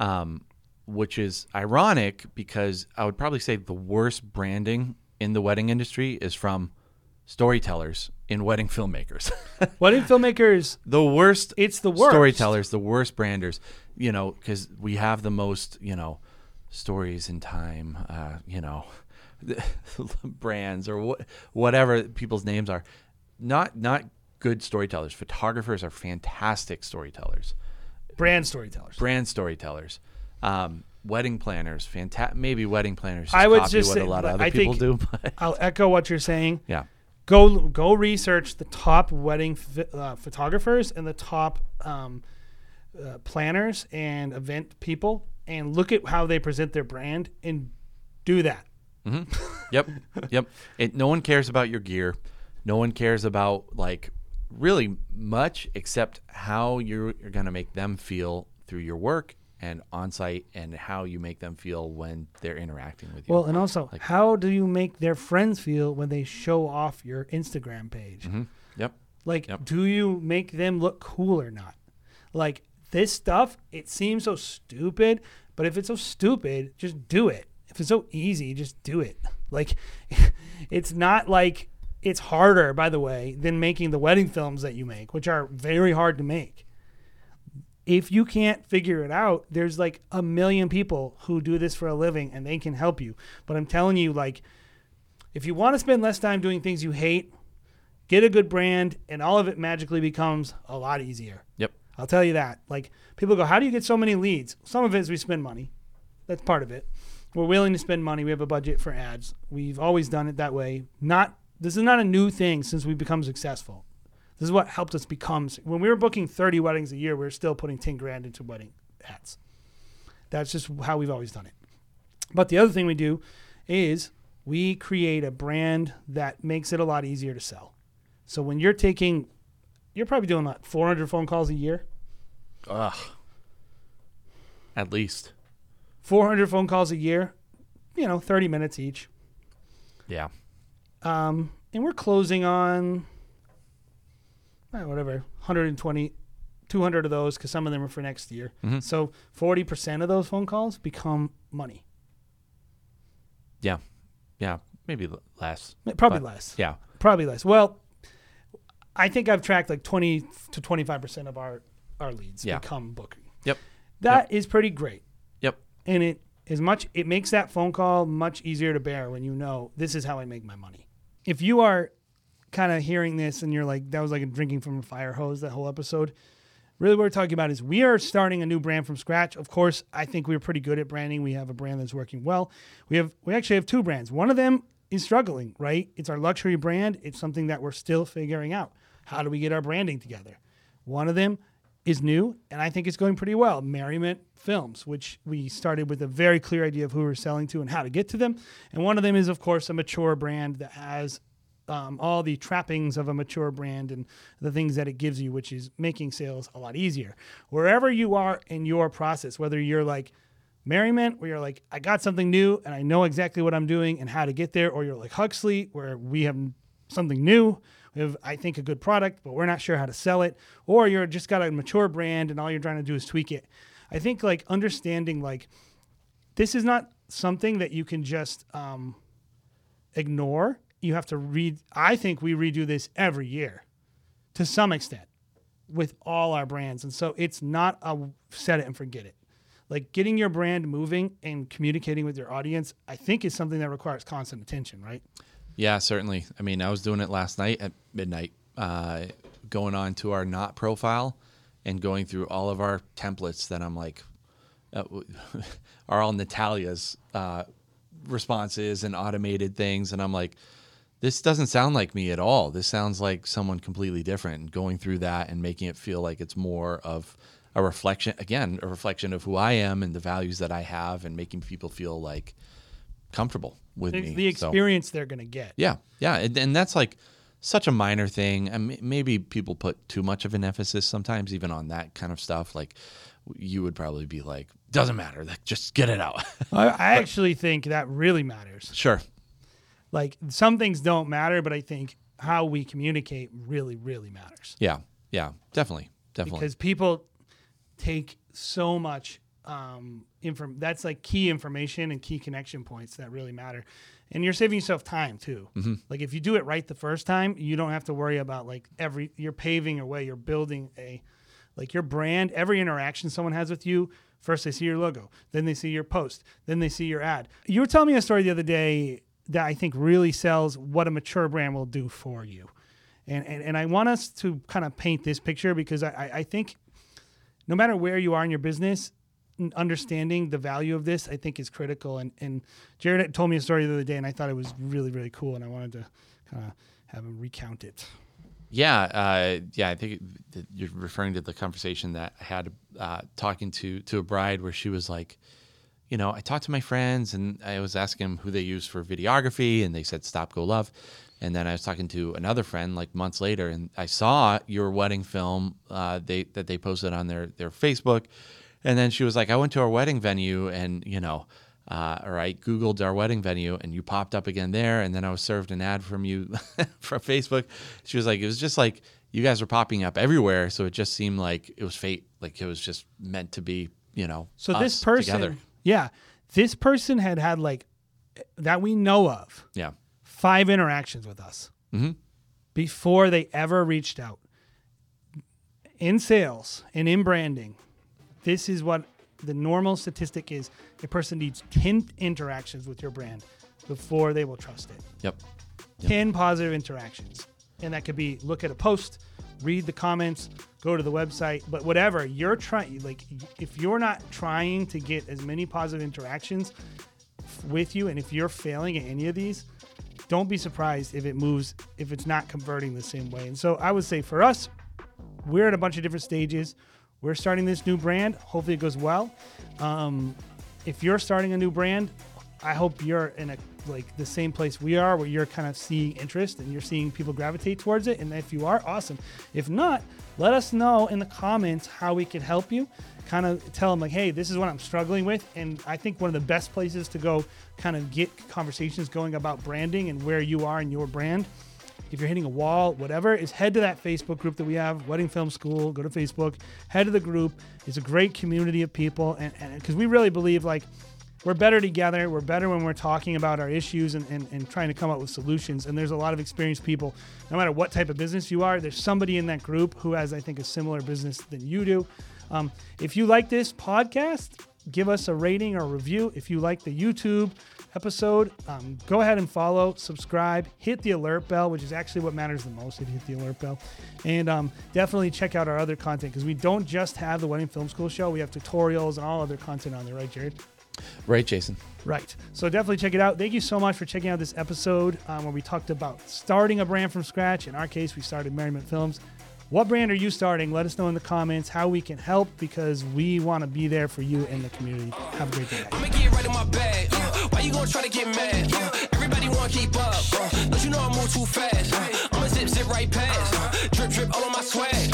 Um, which is ironic because I would probably say the worst branding in the wedding industry is from storytellers in wedding filmmakers. Wedding filmmakers. the worst It's the worst. storytellers, the worst branders, you know, because we have the most, you know, stories in time, uh, you know, brands or what, whatever people's names are. Not not good storytellers. Photographers are fantastic storytellers. Brand storytellers. Brand storytellers. Um, wedding planners, fantastic. Maybe wedding planners. I would just what say- a lot of other I people do. But I'll echo what you're saying. yeah, go go research the top wedding uh, photographers and the top um, uh, planners and event people and look at how they present their brand and do that yep, yep. It, no one cares about your gear. No one cares about like really much except how you're, you're going to make them feel through your work and on site and how you make them feel when they're interacting with you. well and also how do you make their friends feel when they show off your instagram page mm-hmm. yep. like Yep. do you make them look cool or not like this stuff it seems so stupid but if it's so stupid just do it if it's so easy just do it like it's not like it's harder by the way than making the wedding films that you make which are very hard to make if you can't figure it out there's like a million people who do this for a living and they can help you. But i'm telling you like if you want to spend less time doing things you hate get a good brand and all of it magically becomes a lot easier. Yep. i'll tell you that. Like people go how do you get so many leads? Some of it is we spend money. That's part of it. We're willing to spend money. We have a budget for ads. We've always done it that way. Not this is not a new thing since we've become successful this is what helped us become when we were booking 30 weddings a year we were still putting 10 grand into wedding hats. that's just how we've always done it but the other thing we do is we create a brand that makes it a lot easier to sell. So when you're taking, you're probably doing like 400 phone calls a year. Ugh. At least. 400 phone calls a year, you know, 30 minutes each. Yeah. Um, and we're closing on eh, whatever 120, 200 of those because some of them are for next year. So 40% of those phone calls become money. Yeah. Yeah. Maybe less. Probably But- less. Yeah. Probably less. Well, I think I've tracked like 20 to 25 percent of our our leads Yeah. become booking. Yep. That is pretty great, Yep. and it is much. It makes that phone call much easier to bear when you know this is how I make my money. If you are kind of hearing this and you're like, that was like a drinking from a fire hose. That whole episode. Really, what we're talking about is we are starting a new brand from scratch. Of course, I think we're pretty good at branding. We have a brand that's working well. We have we actually have two brands. One of them is struggling, right? It's our luxury brand. It's something that we're still figuring out. How do we get our branding together? One of them is new, and I think it's going pretty well. Merriment Films, which we started with a very clear idea of who we're selling to and how to get to them. And one of them is, of course, a mature brand that has um, all the trappings of a mature brand and the things that it gives you, which is making sales a lot easier. Wherever you are in your process, whether you're like Merriment, where you're like, I got something new and I know exactly what I'm doing and how to get there, or you're like Huxley, where we have something new. We have, I think, a good product, but we're not sure how to sell it, or you're just got a mature brand and all you're trying to do is tweak it. I think like understanding like this is not something that you can just um, ignore. You have to read. I think we redo this every year to some extent with all our brands. And so it's Knot a set it and forget it. Like getting your brand moving and communicating with your audience, I think is something that requires constant attention, right? Yeah, certainly. I mean, I was doing it last night at midnight, uh, going on to our not profile and going through all of our templates that I'm like, uh, are all Natalia's uh, responses and automated things. And I'm like, this doesn't sound like me at all. This sounds like someone completely different. And going through that and making it feel like it's more of a reflection, again, a reflection of who I am and the values that I have and making people feel like comfortable with It's me. the So- experience they're going to get. yeah, yeah, and, and that's like such a minor thing. And m- maybe people put too much of an emphasis sometimes, even on that kind of stuff. Like you would probably be like, doesn't matter, like, just get it out. I, I actually think that really matters. sure. Like some things don't matter, but I think how we communicate really, really matters. Yeah, yeah, definitely, definitely. because people take so much um, inform. That's like key information and key connection points that really matter, and you're saving yourself time too. Mm-hmm. Like if you do it right the first time, you don't have to worry about like every. You're paving a way. You're building a like your brand. Every interaction someone has with you. First, they see your logo, then they see your post, then they see your ad. You were telling me a story the other day that I think really sells what a mature brand will do for you. And, and, and I want us to kind of paint this picture because I, I, think no matter where you are in your business, understanding the value of this, I think is critical. And, and Jared told me a story the other day, and I thought it was really, really cool. And I wanted to kind of have him recount it. Yeah, uh, yeah. I think you're referring to the conversation that I had uh, talking to to a bride where she was like, you know, I talked to my friends and I was asking them who they use for videography, and they said Stop Go Love. And then I was talking to another friend like months later, and I saw your wedding film uh, they that they posted on their their Facebook. And then she was like, I went to our wedding venue, and you know, uh, or I googled our wedding venue, and you popped up again there. And then I was served an ad from you from Facebook. She was like, it was just like you guys were popping up everywhere, so it just seemed like it was fate, like it was just meant to be, you know. So this person, together. Yeah, this person had had like that we know of yeah, five interactions with us mm-hmm. before they ever reached out. In sales and in branding, this is what the normal statistic is. A person needs 10 interactions with your brand before they will trust it. yep, 10 positive interactions. And that could be look at a post, read the comments, go to the website, but whatever you're trying, like if you're not trying to get as many positive interactions with you, and if you're failing at any of these, don't be surprised if it moves, if it's not converting the same way. And so I would say for us, we're at a bunch of different stages. We're starting this new brand. Hopefully, it goes well. Um, if you're starting a new brand, I hope you're in a like the same place we are, where you're kind of seeing interest and you're seeing people gravitate towards it. And if you are, awesome. If not, let us know in the comments how we can help you. Kind of tell them like, hey, this is what I'm struggling with. And I think one of the best places to go, kind of get conversations going about branding and where you are in your brand if you're hitting a wall, whatever, is head to that Facebook group that we have, Wedding Film School. Go to Facebook, head to the group. It's a great community of people, and because we really believe like we're better together. We're better when we're talking about our issues and, and, and trying to come up with solutions. And there's a lot of experienced people, no matter what type of business you are, there's somebody in that group who has, I think, a similar business than you do. Um, if you like this podcast, give us a rating or review. If you like the YouTube episode, um, go ahead and follow, subscribe, hit the alert bell, which is actually what matters the most if you hit the alert bell. And um, definitely check out our other content because we don't just have the Wedding Film School show, we have tutorials and all other content on there, right, Jared? Right, Jason. Right. So definitely check it out. Thank you so much for checking out this episode um, where we talked about starting a brand from scratch. In our case, we started Merriment Films. What brand are you starting? Let us know in the comments how we can help because we want to be there for you in the community. Have a great day. I'ma get right in my bag. Uh, why you gonna try to get mad? Uh, everybody wanna keep up. Uh, don't you know I move too fast? Uh, I'ma zip, zip right past. Uh, drip, drip all on my swag. Uh,